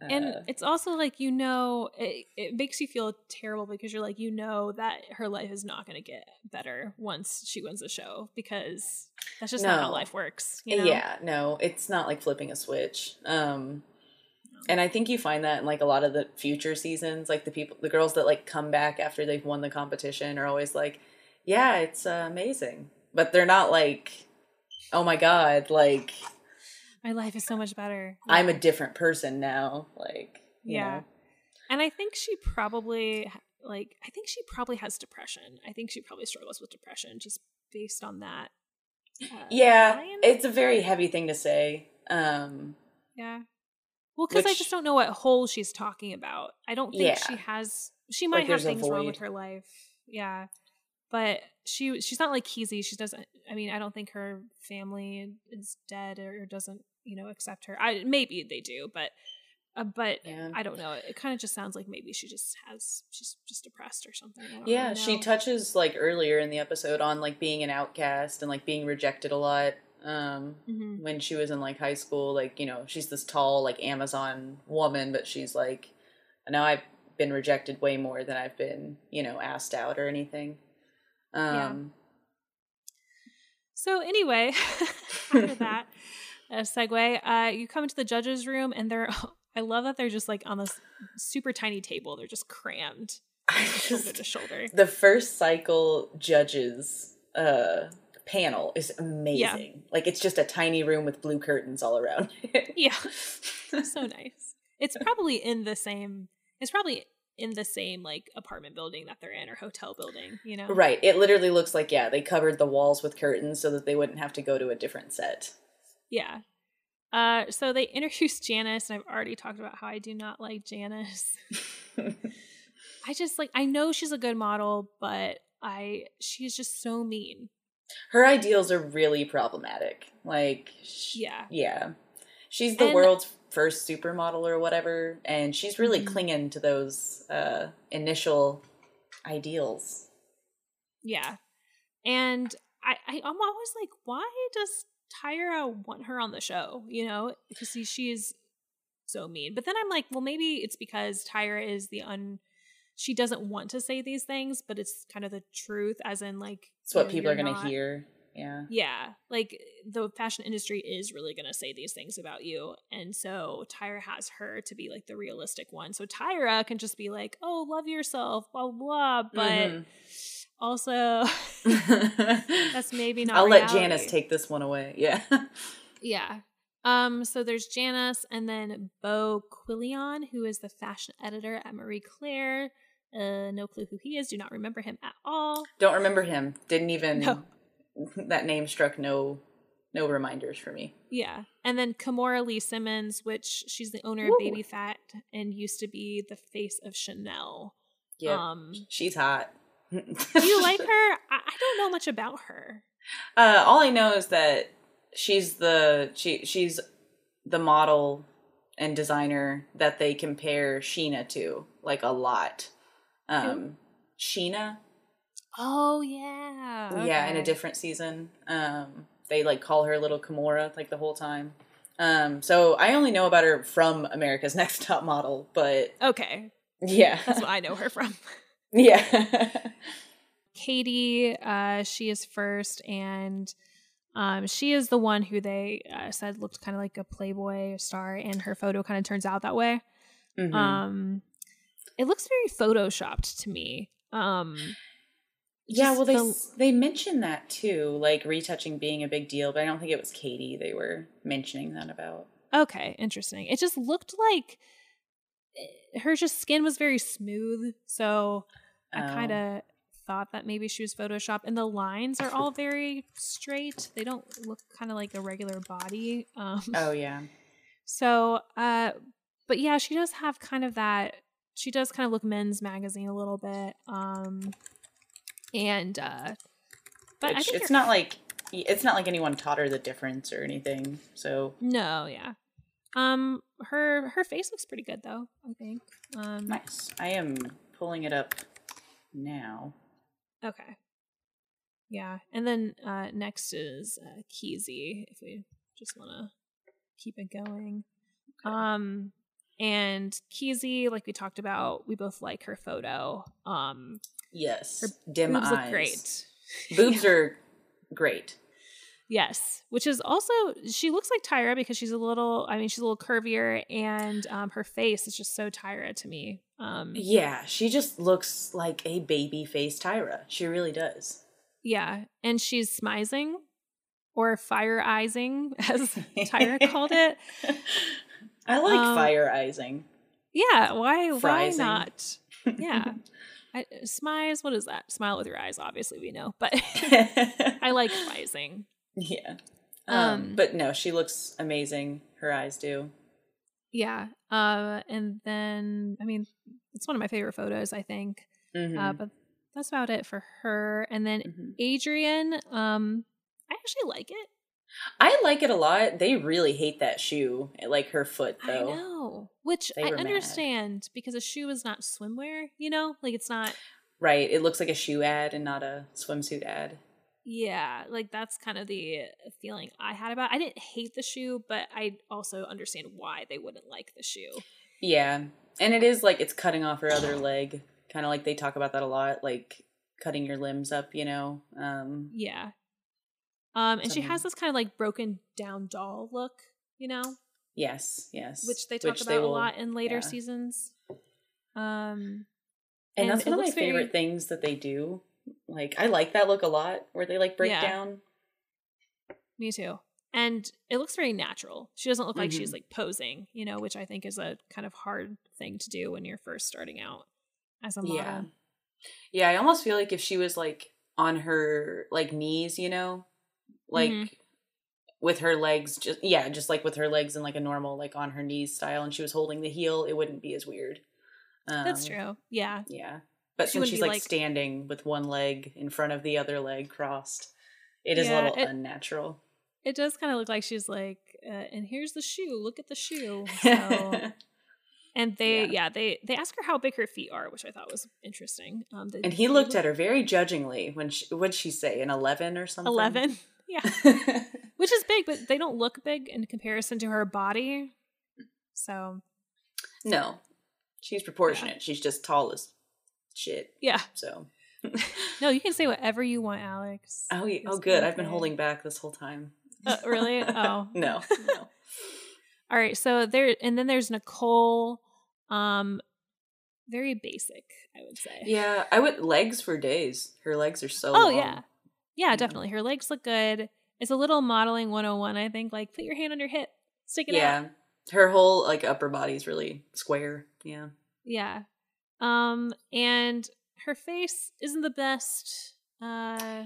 And Uh, it's also like you know it, it makes you feel terrible because you're like you know that her life is not going to get better once she wins the show because that's just not how life works you know? Yeah, no, it's not like flipping a switch. Um and I think you find that in like a lot of the future seasons, like the people the girls that like come back after they've won the competition are always like, "Yeah, it's uh, amazing." But they're not like, "Oh my god, like my life is so much better I'm a different person now." Like, you Yeah. know. and i think she probably like i think she probably has depression i think she probably struggles with depression just based on that uh, Yeah, line. it's a very heavy thing to say. Um yeah well because i just don't know what hole she's talking about i don't think Yeah. she has she might have things wrong with her life yeah but she she's not like Keezy. She doesn't. I mean, I don't think her family is dead or doesn't you know accept her. I maybe they do, but uh, but yeah. I don't know. It kind of just sounds like maybe she just has she's just depressed or something. Yeah, really she touches like earlier in the episode on like being an outcast and like being rejected a lot. Um Mhm. when she was in like high school, like, you know, she's this tall like Amazon woman, but she's like now I've been rejected way more than I've been, you know, asked out or anything. Yeah. Um So anyway, after that uh, segue, uh, you come into the judges' room and they're. I love that they're just like on this super tiny table. They're just crammed I shoulder to just shoulder. the first cycle judges uh panel is amazing. Like it's just a tiny room with blue curtains all around. Yeah, so nice. It's probably in the same. It's probably in the same like apartment building that they're in or hotel building. You know, Right. It literally looks like yeah, they covered the walls with curtains so that they wouldn't have to go to a different set. Yeah. Uh, so they introduced Janice, and I've already talked about how I do not like Janice. I just like I know she's a good model, but I she's just so mean. Her ideals are really problematic. Like sh- Yeah. yeah. She's the And- world's first supermodel or whatever, and she's really Mhm. clinging to those uh initial ideals. Yeah. And I, I I'm always like, why does Tyra want her on the show? You know, because she, she's so mean. But then I'm like, well, maybe it's because Tyra is the un. She doesn't want to say these things, but it's kind of the truth, as in like It's what people are going not- to hear. Yeah. Yeah, like the fashion industry is really going to say these things about you. And so Tyra has her to be like the realistic one. So Tyra can just be like, oh, love yourself, blah, blah, blah. But Mhm. also, that's maybe not I'll let. Janice take this one away. Yeah. Yeah. Um, so there's Janice and then Beau Quillian, who is the fashion editor at Marie Claire. Uh, no clue who he is. Do not remember him at all. Don't remember him. Didn't even No. that name struck no no reminders for me. Yeah. And then Kimora Lee Simmons, which she's the owner Ooh. of Baby Phat and used to be the face of Chanel. Yeah. Um, She's hot. do you like her? I, I don't know much about her. Uh, all I know is that she's the she she's the model and designer that they compare Sheena to, like a lot. Um Sheena? Oh yeah. Yeah, in a different season. Um they like call her little Kimora like the whole time. Um so I only know about her from America's Next Top Model, but Okay, yeah. that's what I know her from. yeah. Katie, uh, she is first, and um, she is the one who they uh, said looked kind of like a Playboy star, and her photo kind of turns out that way. Mhm. Um, it looks very photoshopped to me. Um, Yeah, well, they the- they mentioned that too, like retouching being a big deal, but I don't think it was Katie they were mentioning that about. okay, interesting. It just looked like eh, her just skin was very smooth, so I Oh. kind of thought that maybe she was photoshopped. And the lines are all very straight; they don't look kind of like a regular body. Um, Oh yeah, So, uh, but yeah, she does have kind of that. She does kind of look men's magazine a little bit. Um, and uh, but I Which think it's not like it's not like anyone taught her the difference or anything. So No, yeah. Um, her her face looks pretty good though. I think. Um, nice. I am pulling it up now. okay. Yeah, and then uh, next is uh, Keezy. If we just want to keep it going. Okay. Um, and Keezy, like we talked about, we both like her photo. Um, Yes, her dim boobs eyes. look great. Boobs are great. Yes, which is also she looks like Tyra because she's a little. I mean, she's a little curvier, and um, her face is just so Tyra to me. Um, Yeah, she just looks like a baby face Tyra. She really does. yeah, and she's smizing or fire eyesing, as Tyra called it. I like Um, fire eyesing. Yeah, why? Why Frizing. not? Yeah, I, smize. What is that? Smile with your eyes. Obviously, we know, but I like smizing. Yeah. Um, Um, but no, she looks amazing. Her eyes do. Yeah. Uh, and then I mean, it's one of my favorite photos. I think. Mhm. Uh, but that's about it for her. And then Mhm. Adrian, um, I actually like it. I like it a lot. They really hate that shoe, like her foot though. I know, which They I were mad. understand because a shoe is not swimwear. You know, like it's not. Right. It looks like a shoe ad and not a swimsuit ad. Yeah, like that's kind of the feeling I had about. I didn't hate the shoe, but I also understand why they wouldn't like the shoe. Yeah. And it is like it's cutting off her other leg. Kind of like they talk about that a lot, like cutting your limbs up, you know. Um Yeah. Um, and she has this kind of like broken down doll look, you know, yes, yes. which they talk they about a will- lot in later yeah. seasons. Um, And, and that's one of my looks very- favorite things that they do. Like I like that look a lot where they like break Yeah. down. me too. And it looks very natural. She doesn't look like she's Mhm. like posing, you know, which I think is a kind of hard thing to do when you're first starting out as a model. Yeah. Yeah, I almost feel like if she was like on her like knees, you know, like Mhm. with her legs just yeah, just like with her legs in like a normal like on her knees style and she was holding the heel, it wouldn't be as weird. Um, That's true. Yeah. Yeah. But She since she's like, like- standing with one leg in front of the other leg crossed, it is Yeah, a little it- unnatural. It does kind of look like she's like, uh, and here's the shoe. Look at the shoe. So, and they, Yeah. yeah. they they ask her how big her feet are, which I thought was interesting. Um, they- and he looked look- at her very judgingly when she what'd she say, an eleven or something? eleven. Yeah, which is big, but they don't look big in comparison to her body. So No, she's proportionate. She's just tall as shit. yeah, So. no, you can say whatever you want, Alex. Oh, yeah. oh, good. I've been holding back this whole time. Uh, really? Oh. no, no. All right, so there, and then there's Nicole. Um, very basic, I would say. Yeah, I would legs for days. Her legs are so. Oh long. yeah, yeah, Yeah. definitely. Her legs look good. It's a little modeling 101, I think. Like, put your hand on your hip, stick it out. yeah. Her whole like upper body's really square. Yeah. Yeah. Um, and her face isn't the best. Uh,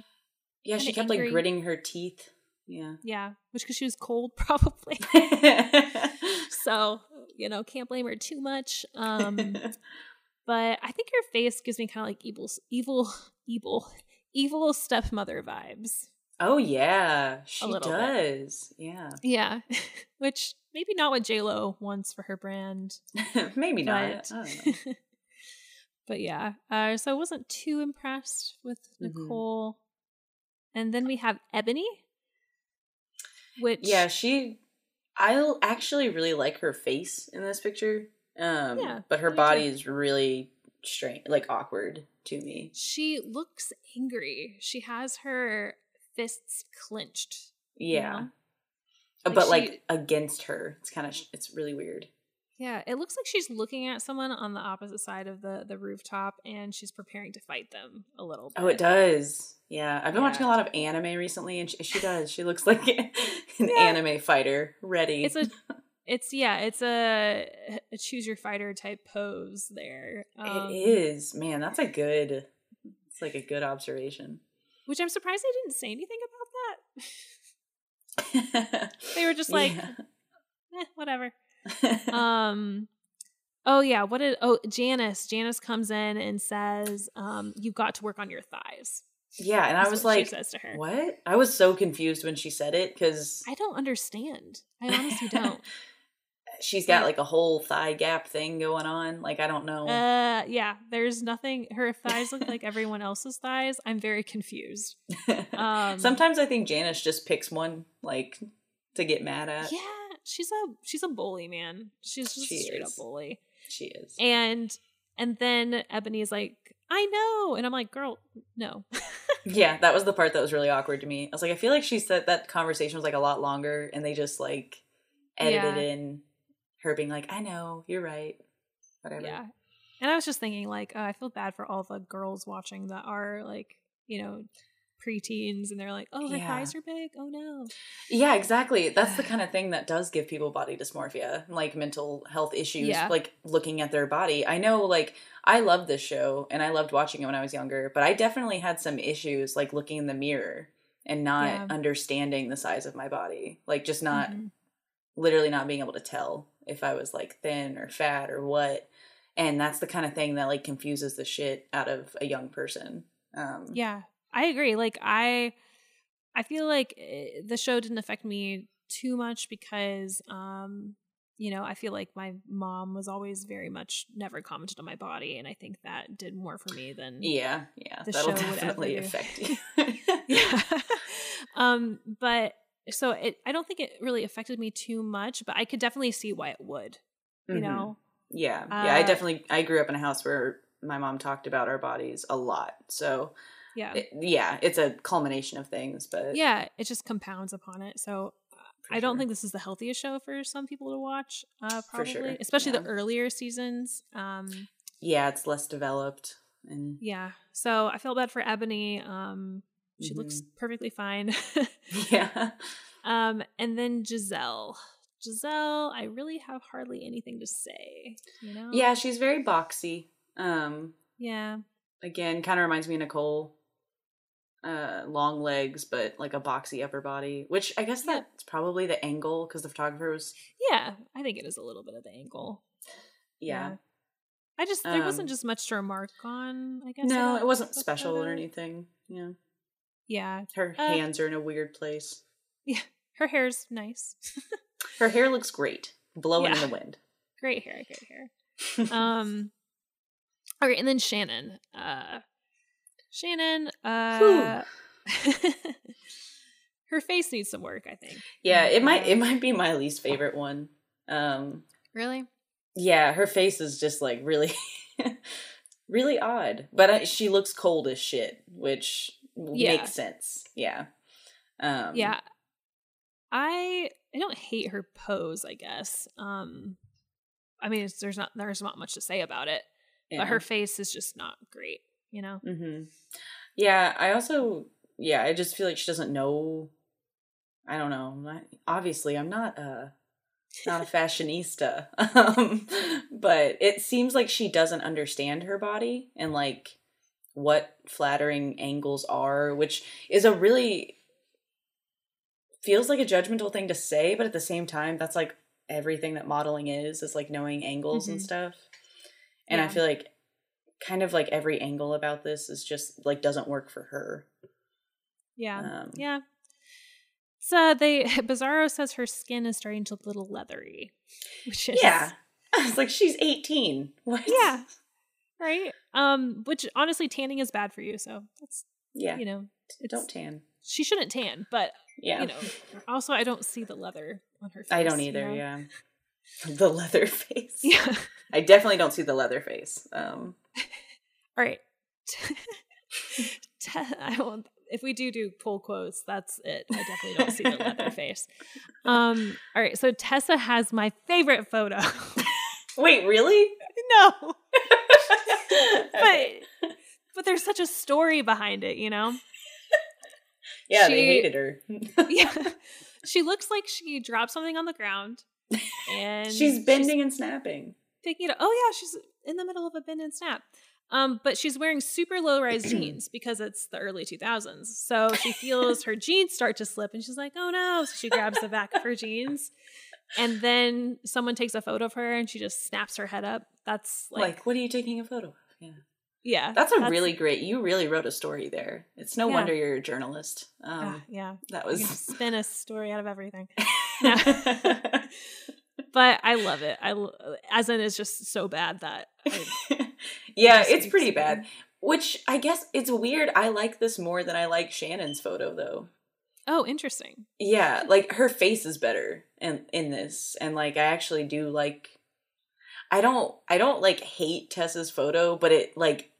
Yeah, she kept angry. like gritting her teeth. Yeah. yeah, which because she was cold, probably. so you know, can't blame her too much. Um, but I think her face gives me kind of like evil, evil, evil, evil stepmother vibes. oh yeah, she little bit. does. Yeah. Yeah, which maybe not what J Lo wants for her brand, Maybe not. I but don't know. but yeah. Uh, so I wasn't too impressed with Mhm. Nicole. And then we have Ebony, which Yeah, she. I actually really like her face in this picture. Um, Yeah, but her body too. is really strange, like awkward to me. she looks angry. She has her fists clenched. you Yeah, know? Uh, Like but she- like against her, it's kind of it's really weird. Yeah, it looks like she's looking at someone on the opposite side of the the rooftop, and she's preparing to fight them a little. Bit. Oh, it does. Yeah, I've been watching a lot of anime recently, and she, she does. She looks like an Yeah. anime fighter, ready. It's a, it's yeah, it's a, a choose your fighter type pose there. Um, it is, man. That's a good. It's like a good observation. which I'm surprised they didn't say anything about that. They were just like, eh, whatever. um oh yeah what did oh janice janice comes in and says um you've got to work on your thighs yeah, and I was like, says to her what? I was so confused when she said it because i don't understand i honestly don't she's got Like- a whole thigh gap thing going on. Like I don't know. uh yeah there's nothing her thighs look like everyone else's thighs i'm very confused um Sometimes I think Janice just picks one like to get mad at. yeah she's a she's a bully man she's just She a straight up bully She is. and and then ebony's like i know and i'm like girl no Yeah, that was the part that was really awkward to me. I was like, I feel like she said that conversation was like a lot longer, and they just like edited Yeah. in her being like, "I know, you're right." Whatever. Yeah. And I was just thinking, like, uh, I feel bad for all the girls watching that are like, you know, preteens and they're like, oh, their Yeah. thighs are big. Oh no. Yeah, exactly. That's the kind of thing that does give people body dysmorphia, like mental health issues, Yeah. like looking at their body. I know, like, I love this show and I loved watching it when I was younger, but I definitely had some issues, like looking in the mirror and not Yeah. understanding the size of my body. Like, just not, Mhm. literally not being able to tell if I was like thin or fat or what. And that's the kind of thing that like confuses the shit out of a young person. Um, Yeah, I agree. Like, I, I feel like eh, the show didn't affect me too much because, um, you know, I feel like my mom was always very much never commented on my body, and I think that did more for me than Yeah, yeah, The that'll show would definitely ever affect you. yeah. um, but so it, I don't think it really affected me too much, but I could definitely see why it would. You Mhm. know, Yeah, yeah. I Uh, definitely I grew up in a house where my mom talked about our bodies a lot. So yeah, it- yeah, it's a culmination of things. But yeah. It just compounds upon it. So I don't sure. think this is the healthiest show for some people to watch. Uh, probably, sure, especially the earlier seasons. Um, yeah, it's less developed and yeah. So I feel bad for Ebony. Um, she looks Mm-hmm. perfectly fine. yeah, um, and then Giselle. Giselle, I really have hardly anything to say. You know? yeah. She's very boxy. Um, Yeah. again, kind of reminds me of Nicole. Uh, long legs, but like a boxy upper body, which I guess Yeah. that's probably the angle because the photographer was Yeah, I think it is a little bit of the angle. yeah. I just there wasn't Um, just much to remark on. I guess. No, it wasn't special or anything. Yeah, Yeah, her Uh, hands are in a weird place. Yeah. Her hair's nice. Her hair looks great, blowing Yeah. in the wind. great hair, great hair. Um. All right, and then Shannon. Uh, Shannon. Uh, her face needs some work. I think. yeah, it might Uh, it might be my least favorite one. Um, Really? Yeah, her face is just like really, really odd. But uh, she looks cold as shit, which Yeah. makes sense. Yeah. Um, yeah. I I don't hate her pose, I guess. Um I mean, it's, there's not there's not much to say about it, yeah. but her face is just not great, you know. Mm-hmm. Yeah, I also yeah, I just feel like she doesn't know. I don't know. Obviously, I'm not a not a fashionista, um, but it seems like she doesn't understand her body and like what flattering angles are, which is a really feels like a judgmental thing to say, but at the same time, that's like everything that modeling is is like knowing angles and Mhm. stuff. And I feel like kind of like every angle about this is just like doesn't work for her. Yeah. Um, Yeah. So they Bizarro says her skin is starting to look a little leathery, which is Yeah. It's like she's 18. What? yeah, right. Um, which honestly, tanning is bad for you. So that's Yeah. you know, Don't tan. she shouldn't tan, but Yeah. you know, also I don't see the leather on her face. I don't you either, know? yeah. The leather face. Yeah. I definitely don't see the leather face. Um All right. I won't. If we do do pull quotes, that's it. I definitely don't see the leather face. Um. All right. So Tessa has my favorite photo. Wait, really? no, Okay. but but there's such a story behind it. You know. yeah, they hated her. Yeah. she looks like she dropped something on the ground, and she's bending and snapping. it. Oh yeah, she's in the middle of a bend and snap. Um, but she's wearing super low rise jeans because it's the early 2000s. So she feels her jeans start to slip and she's like, oh no. So she grabs the back of her jeans. And then someone takes a photo of her and she just snaps her head up. That's Like, like, what are you taking a photo of? Yeah. yeah. That's a really great you really wrote a story there. It's no Yeah. wonder you're a journalist. Um ah, yeah. that You was spin a story out of everything. But I love it. I as in it's just so bad that I, yeah, it's pretty bad. Which I guess it's weird. I like this more than I like Shannon's photo though. oh, interesting. Yeah, like her face is better in in this, and like I actually do like. I don't. I don't like hate Tessa's photo, but it like.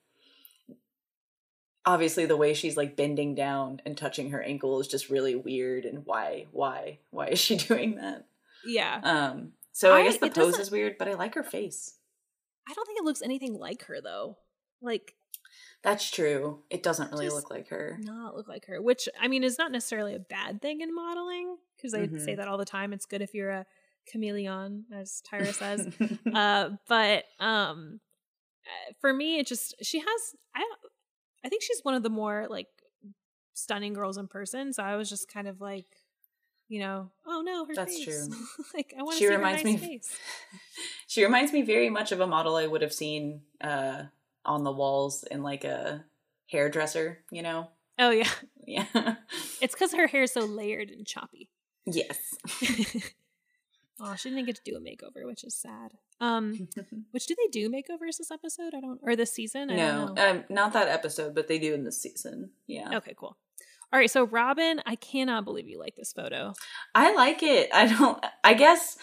Obviously, the way she's like bending down and touching her ankle is just really weird. And why? Why? Why is she doing that? Yeah. Um. So I, I- guess the pose is weird, but I like her face. I don't think it looks anything like her though. Like That's true. It doesn't really look like her. not look like her, which I mean is not necessarily a bad thing in modeling because they Mhm. say that all the time. It's good if you're a chameleon, as Tyra says. uh, but um, uh, for me, it just she has I I think she's one of the more like stunning girls in person. So I was just kind of like, you know, oh no, her face. That's face. true. like I want to She see reminds her nice me- face. she reminds me very much of a model I would have seen uh, on the walls in like a hairdresser. You know? Oh yeah, Yeah. it's because her hair is so layered and choppy. yes. Oh, she didn't get to do a makeover, which is sad. Um, which do they do makeovers this episode? I don't, or this season? I no, um, not that episode, but they do in this season. Yeah. okay, cool. All right, so Robin, I cannot believe you like this photo. I like it. I don't. I guess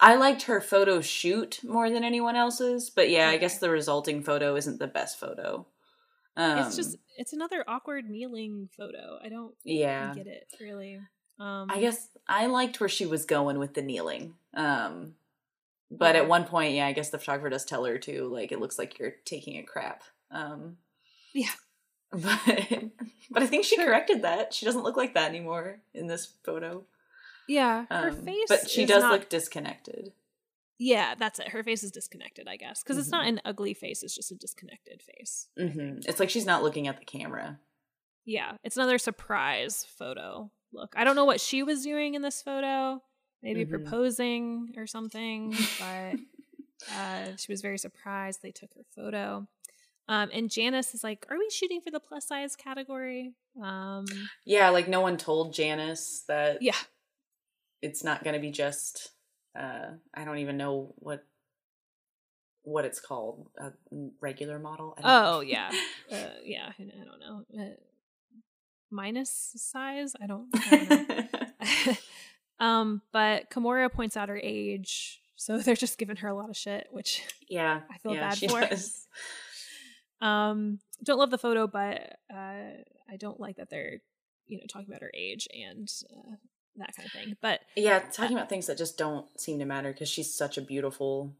I liked her photo shoot more than anyone else's, but yeah, I guess the resulting photo isn't the best photo. Um, it's just, it's another awkward kneeling photo. I don't yeah. get it really. Um, I guess I liked where she was going with the kneeling. Um, but at one point, yeah, I guess the photographer does tell her to like it looks like you're taking a crap. Um, Yeah. But but I think she corrected that. She doesn't look like that anymore in this photo. yeah, her Um, face, but she does not- look disconnected. Yeah, that's it. Her face is disconnected, I guess, because it's not Mm-hmm. an ugly face; it's just a disconnected face. I hmm. It's like she's not looking at the camera. Yeah, it's another surprise photo. Look, I don't know what she was doing in this photo. Maybe Mhm. proposing or something, but uh, she was very surprised they took her photo. Um, and Janice is like, "Are we shooting for the plus size category?" Um, Yeah, like no one told Janice that yeah, it's not going to be just. Uh, I don't even know what what it's called. A regular model. Don't know. Oh yeah, uh, yeah. I don't know. Uh, minus size. I don't. I don't know. um, but Kimora points out her age, So they're just giving her a lot of shit, which Yeah. I feel yeah, bad for. does. um don't love the photo, but uh I don't like that they're you know talking about her age and uh, that kind of thing. But Yeah, talking about things that just don't seem to matter because she's such a beautiful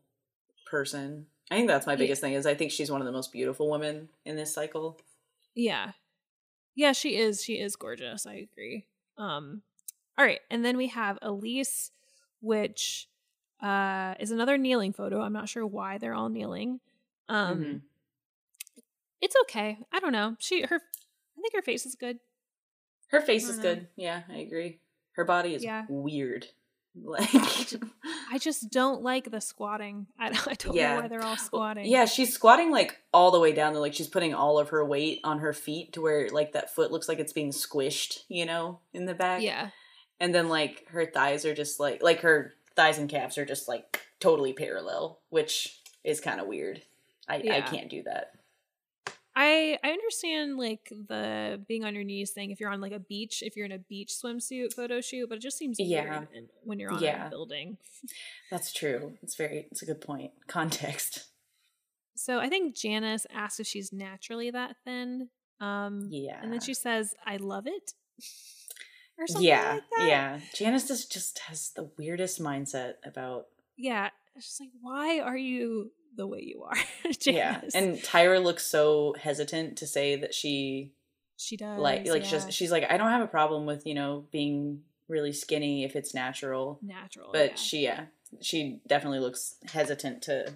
person. I think that's my Yeah. biggest thing is I think she's one of the most beautiful women in this cycle. yeah. Yeah, she is. She is gorgeous. I agree. Um all right, and then we have Elyse which uh is another kneeling photo. I'm not sure why they're all kneeling. Um Mhm. it's okay. I don't know. She her I think her face is good. Her face is know. good. Yeah, I agree. Her body is Yeah. weird. Like I just don't like the squatting. I don't, I don't Yeah. know why they're all squatting. Yeah, she's squatting like all the way down there. Like she's putting all of her weight on her feet to where like that foot looks like it's being squished, you know, in the back. Yeah. And then like her thighs are just like like her thighs and calves are just like totally parallel, which is kind of weird. I I can't do that. I I understand like the being on your knees thing if you're on like a beach, if you're in a beach swimsuit photo shoot, but it just seems Yeah. weird when you're on Yeah. a building. That's true. It's very it's a good point. Context. So I think Janice asked if she's naturally that thin. Um Yeah. and then she says, I love it. Or something yeah, like yeah. Janice just just has the weirdest mindset about Yeah. she's like, why are you the way you are? yeah. And Tyra looks so hesitant to say that she she does like like yeah. just she's like I don't have a problem with you know being really skinny if it's natural, natural. but yeah. she yeah she definitely looks hesitant to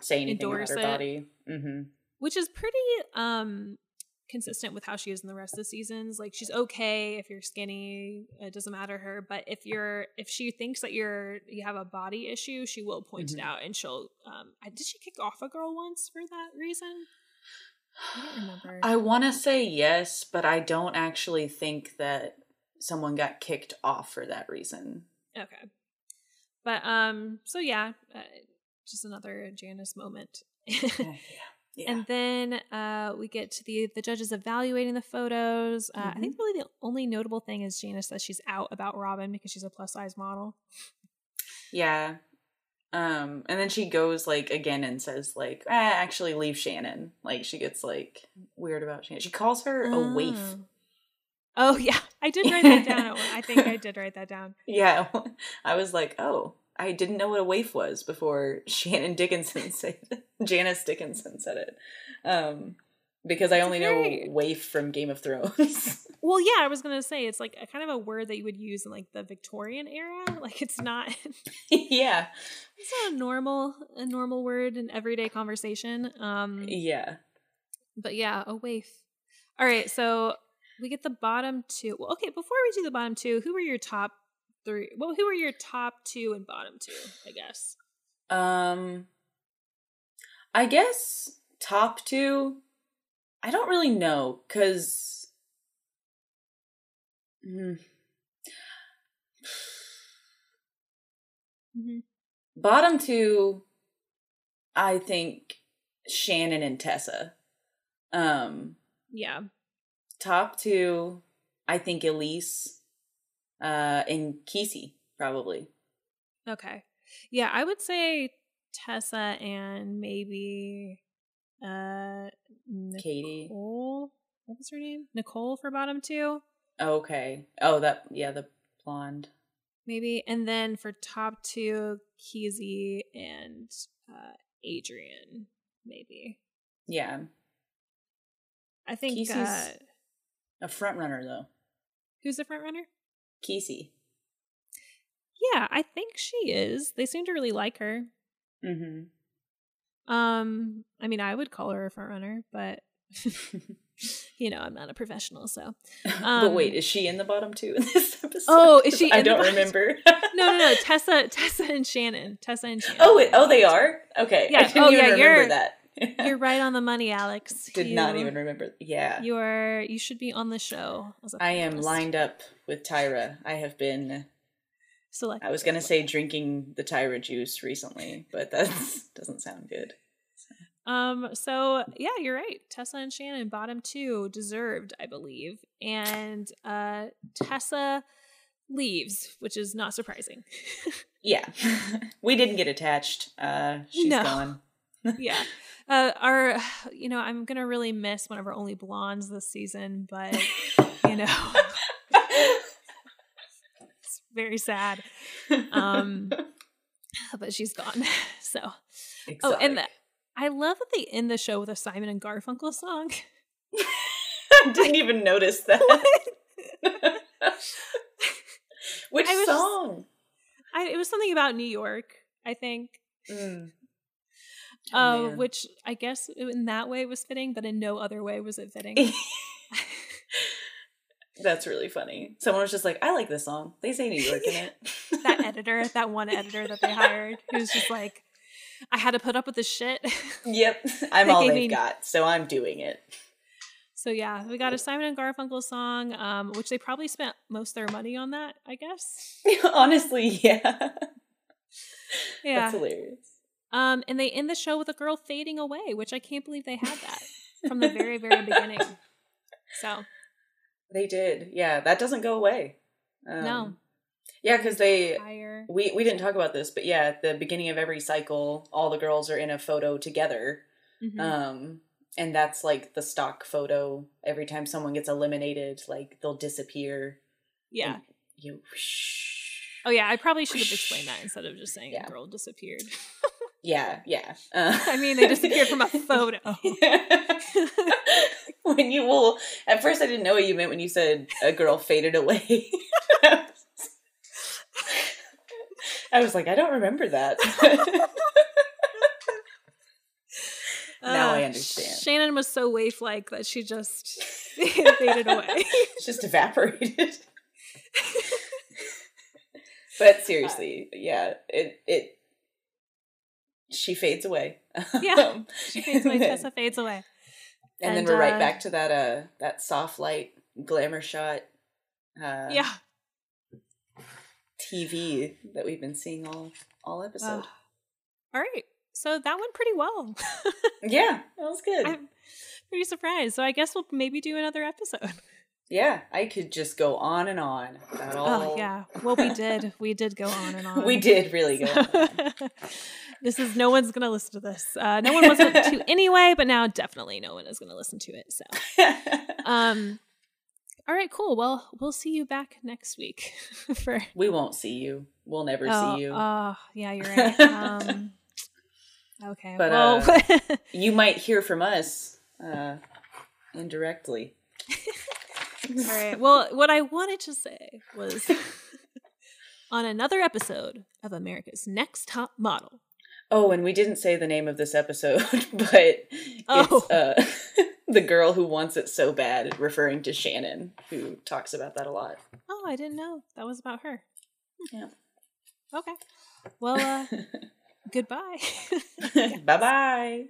say anything Endorse about her it. body. Mm-hmm. which is pretty um consistent with how she is in the rest of the seasons like she's okay if you're skinny it doesn't matter her but if you're if she thinks that you're you have a body issue she will point Mhm. it out and she'll um I, did she kick off a girl once for that reason i don't remember I want to say yes, but I don't actually think that someone got kicked off for that reason. okay but um so yeah uh, just another janice moment yeah. Yeah. And then uh, we get to the the judges evaluating the photos. Uh, I Mm-hmm. think really the only notable thing is Janice says she's out about Robin because she's a plus size model. Yeah. Um, and then she goes like again and says like, ah, actually leave Shannon. Like she gets like weird about Shannon. She calls her a waif. Oh. Oh yeah, I did write that down. I think I did write that down. Yeah. I was like, oh, I didn't know what a waif was before Shannon Dickinson said Janice Dickinson said it. Um because I only know waif from Game of Thrones. Well, yeah, I was gonna say it's like a kind of a word that you would use in like the Victorian era. Like it's not yeah. it's not a normal a normal word in everyday conversation. Um, Yeah. But yeah, a waif. All right, so we get the bottom two. Well, okay, before we do the bottom two, who were your top three? Well, who were your top two and bottom two? I guess. Um I guess top 2 I don't really know cuz Mm. Mhm. bottom 2 I think Shannon and Tessa. Um Yeah. top 2 I think Elyse uh and Kesey probably. Okay. Yeah, I would say Tessa and maybe uh Katie. Nicole. What was her name? Nicole for bottom two, Okay. Oh, that yeah, the blonde. maybe, and then for top two, Keezy and uh Adrianne, maybe. Yeah. I think Kesey's- uh, A front runner though. who's the front runner? Kesey. Yeah, I think she is. They seem to really like her. Mhm. Um, I mean, I would call her a front runner, but you know, I'm not a professional, so. but wait, Um, is she in the bottom two in this episode? Oh, is she I don't remember. No, no, no. Tessa, Tessa, and Shannon. Tessa and Shannon. oh, wait, oh, they are. Okay. Yeah, oh, yeah, remember you're- that. You're right on the money, Alex. Did not even remember. Yeah, You are. You should be on the show. I am lined up with Tyra. I have been. Select. I was gonna say drinking the Tyra juice recently, but that doesn't sound good. Um. So yeah, you're right. Tessa and Shannon, bottom two, deserved, I believe, and uh, Tessa leaves, which is not surprising. Yeah, we didn't get attached. Uh, she's No. gone. Yeah. Uh, our, you know, I'm gonna really miss one of our only blondes this season, but you know, it's very sad. Um, but she's gone. So, oh, and the, I love that they end the show with a Simon and Garfunkel song. I didn't even notice that. Which I was just- song? I, it was something about New York, I think. Mm. Oh, uh, which I guess in that way was fitting, but in no other way was it fitting. That's really funny. Someone was just like, "I like this song. They say New York in it." that editor, that one editor that they hired, who's just like, I had to put up with this shit. Yep, I'm all they've me- got, so I'm doing it. so yeah, we got a Simon and Garfunkel song, um, which they probably spent most of their money on that, I guess. Honestly, yeah. Yeah. That's hilarious. Um, and they end the show with a girl fading away, which I can't believe they had that from the very, very beginning. So They did. Yeah, that doesn't go away. Um, No. Yeah, because they higher. we we didn't talk about this, but yeah, at the beginning of every cycle, all the girls are in a photo together. Mhm. Um and that's like the stock photo. Every time someone gets eliminated, like they'll disappear. yeah. You whoosh. Oh yeah, I probably should have explained that instead of just saying Yeah. a girl disappeared. Yeah, yeah. Uh, I mean, they disappeared from a photo. when you will at first I didn't know what you meant when you said a girl faded away. I was like, I don't remember that. Now I Uh, understand. Shannon was so waif like that she just faded away. Just evaporated. but seriously, yeah, it it she fades away. Yeah, She fades away. Tessa fades away. and then we're right uh, back to that uh that soft light glamour shot uh yeah. TV that we've been seeing all all episode. All right. So that went pretty well. yeah, that was good. I'm pretty surprised. So I guess we'll maybe do another episode. yeah, I could just go on and on about all. Oh yeah. Well, we did. We did go on and on. we did really go. On and on. this is no one's gonna listen to this. Uh, no one was to anyway, but now definitely no one is gonna listen to it. So, um, all right, cool. Well, we'll see you back next week for. we won't see you. We'll never Oh, see you. Oh, yeah, you're right. Um, okay. But, well, you might hear from us uh, indirectly. all right. Well, what I wanted to say was on another episode of America's Next Top Model. Oh, and we didn't say the name of this episode, but Oh. it's uh, the girl who wants it so bad, referring to Shannon, who talks about that a lot. Oh, I didn't know that was about her. Yeah. Okay. Well, uh, goodbye. bye bye.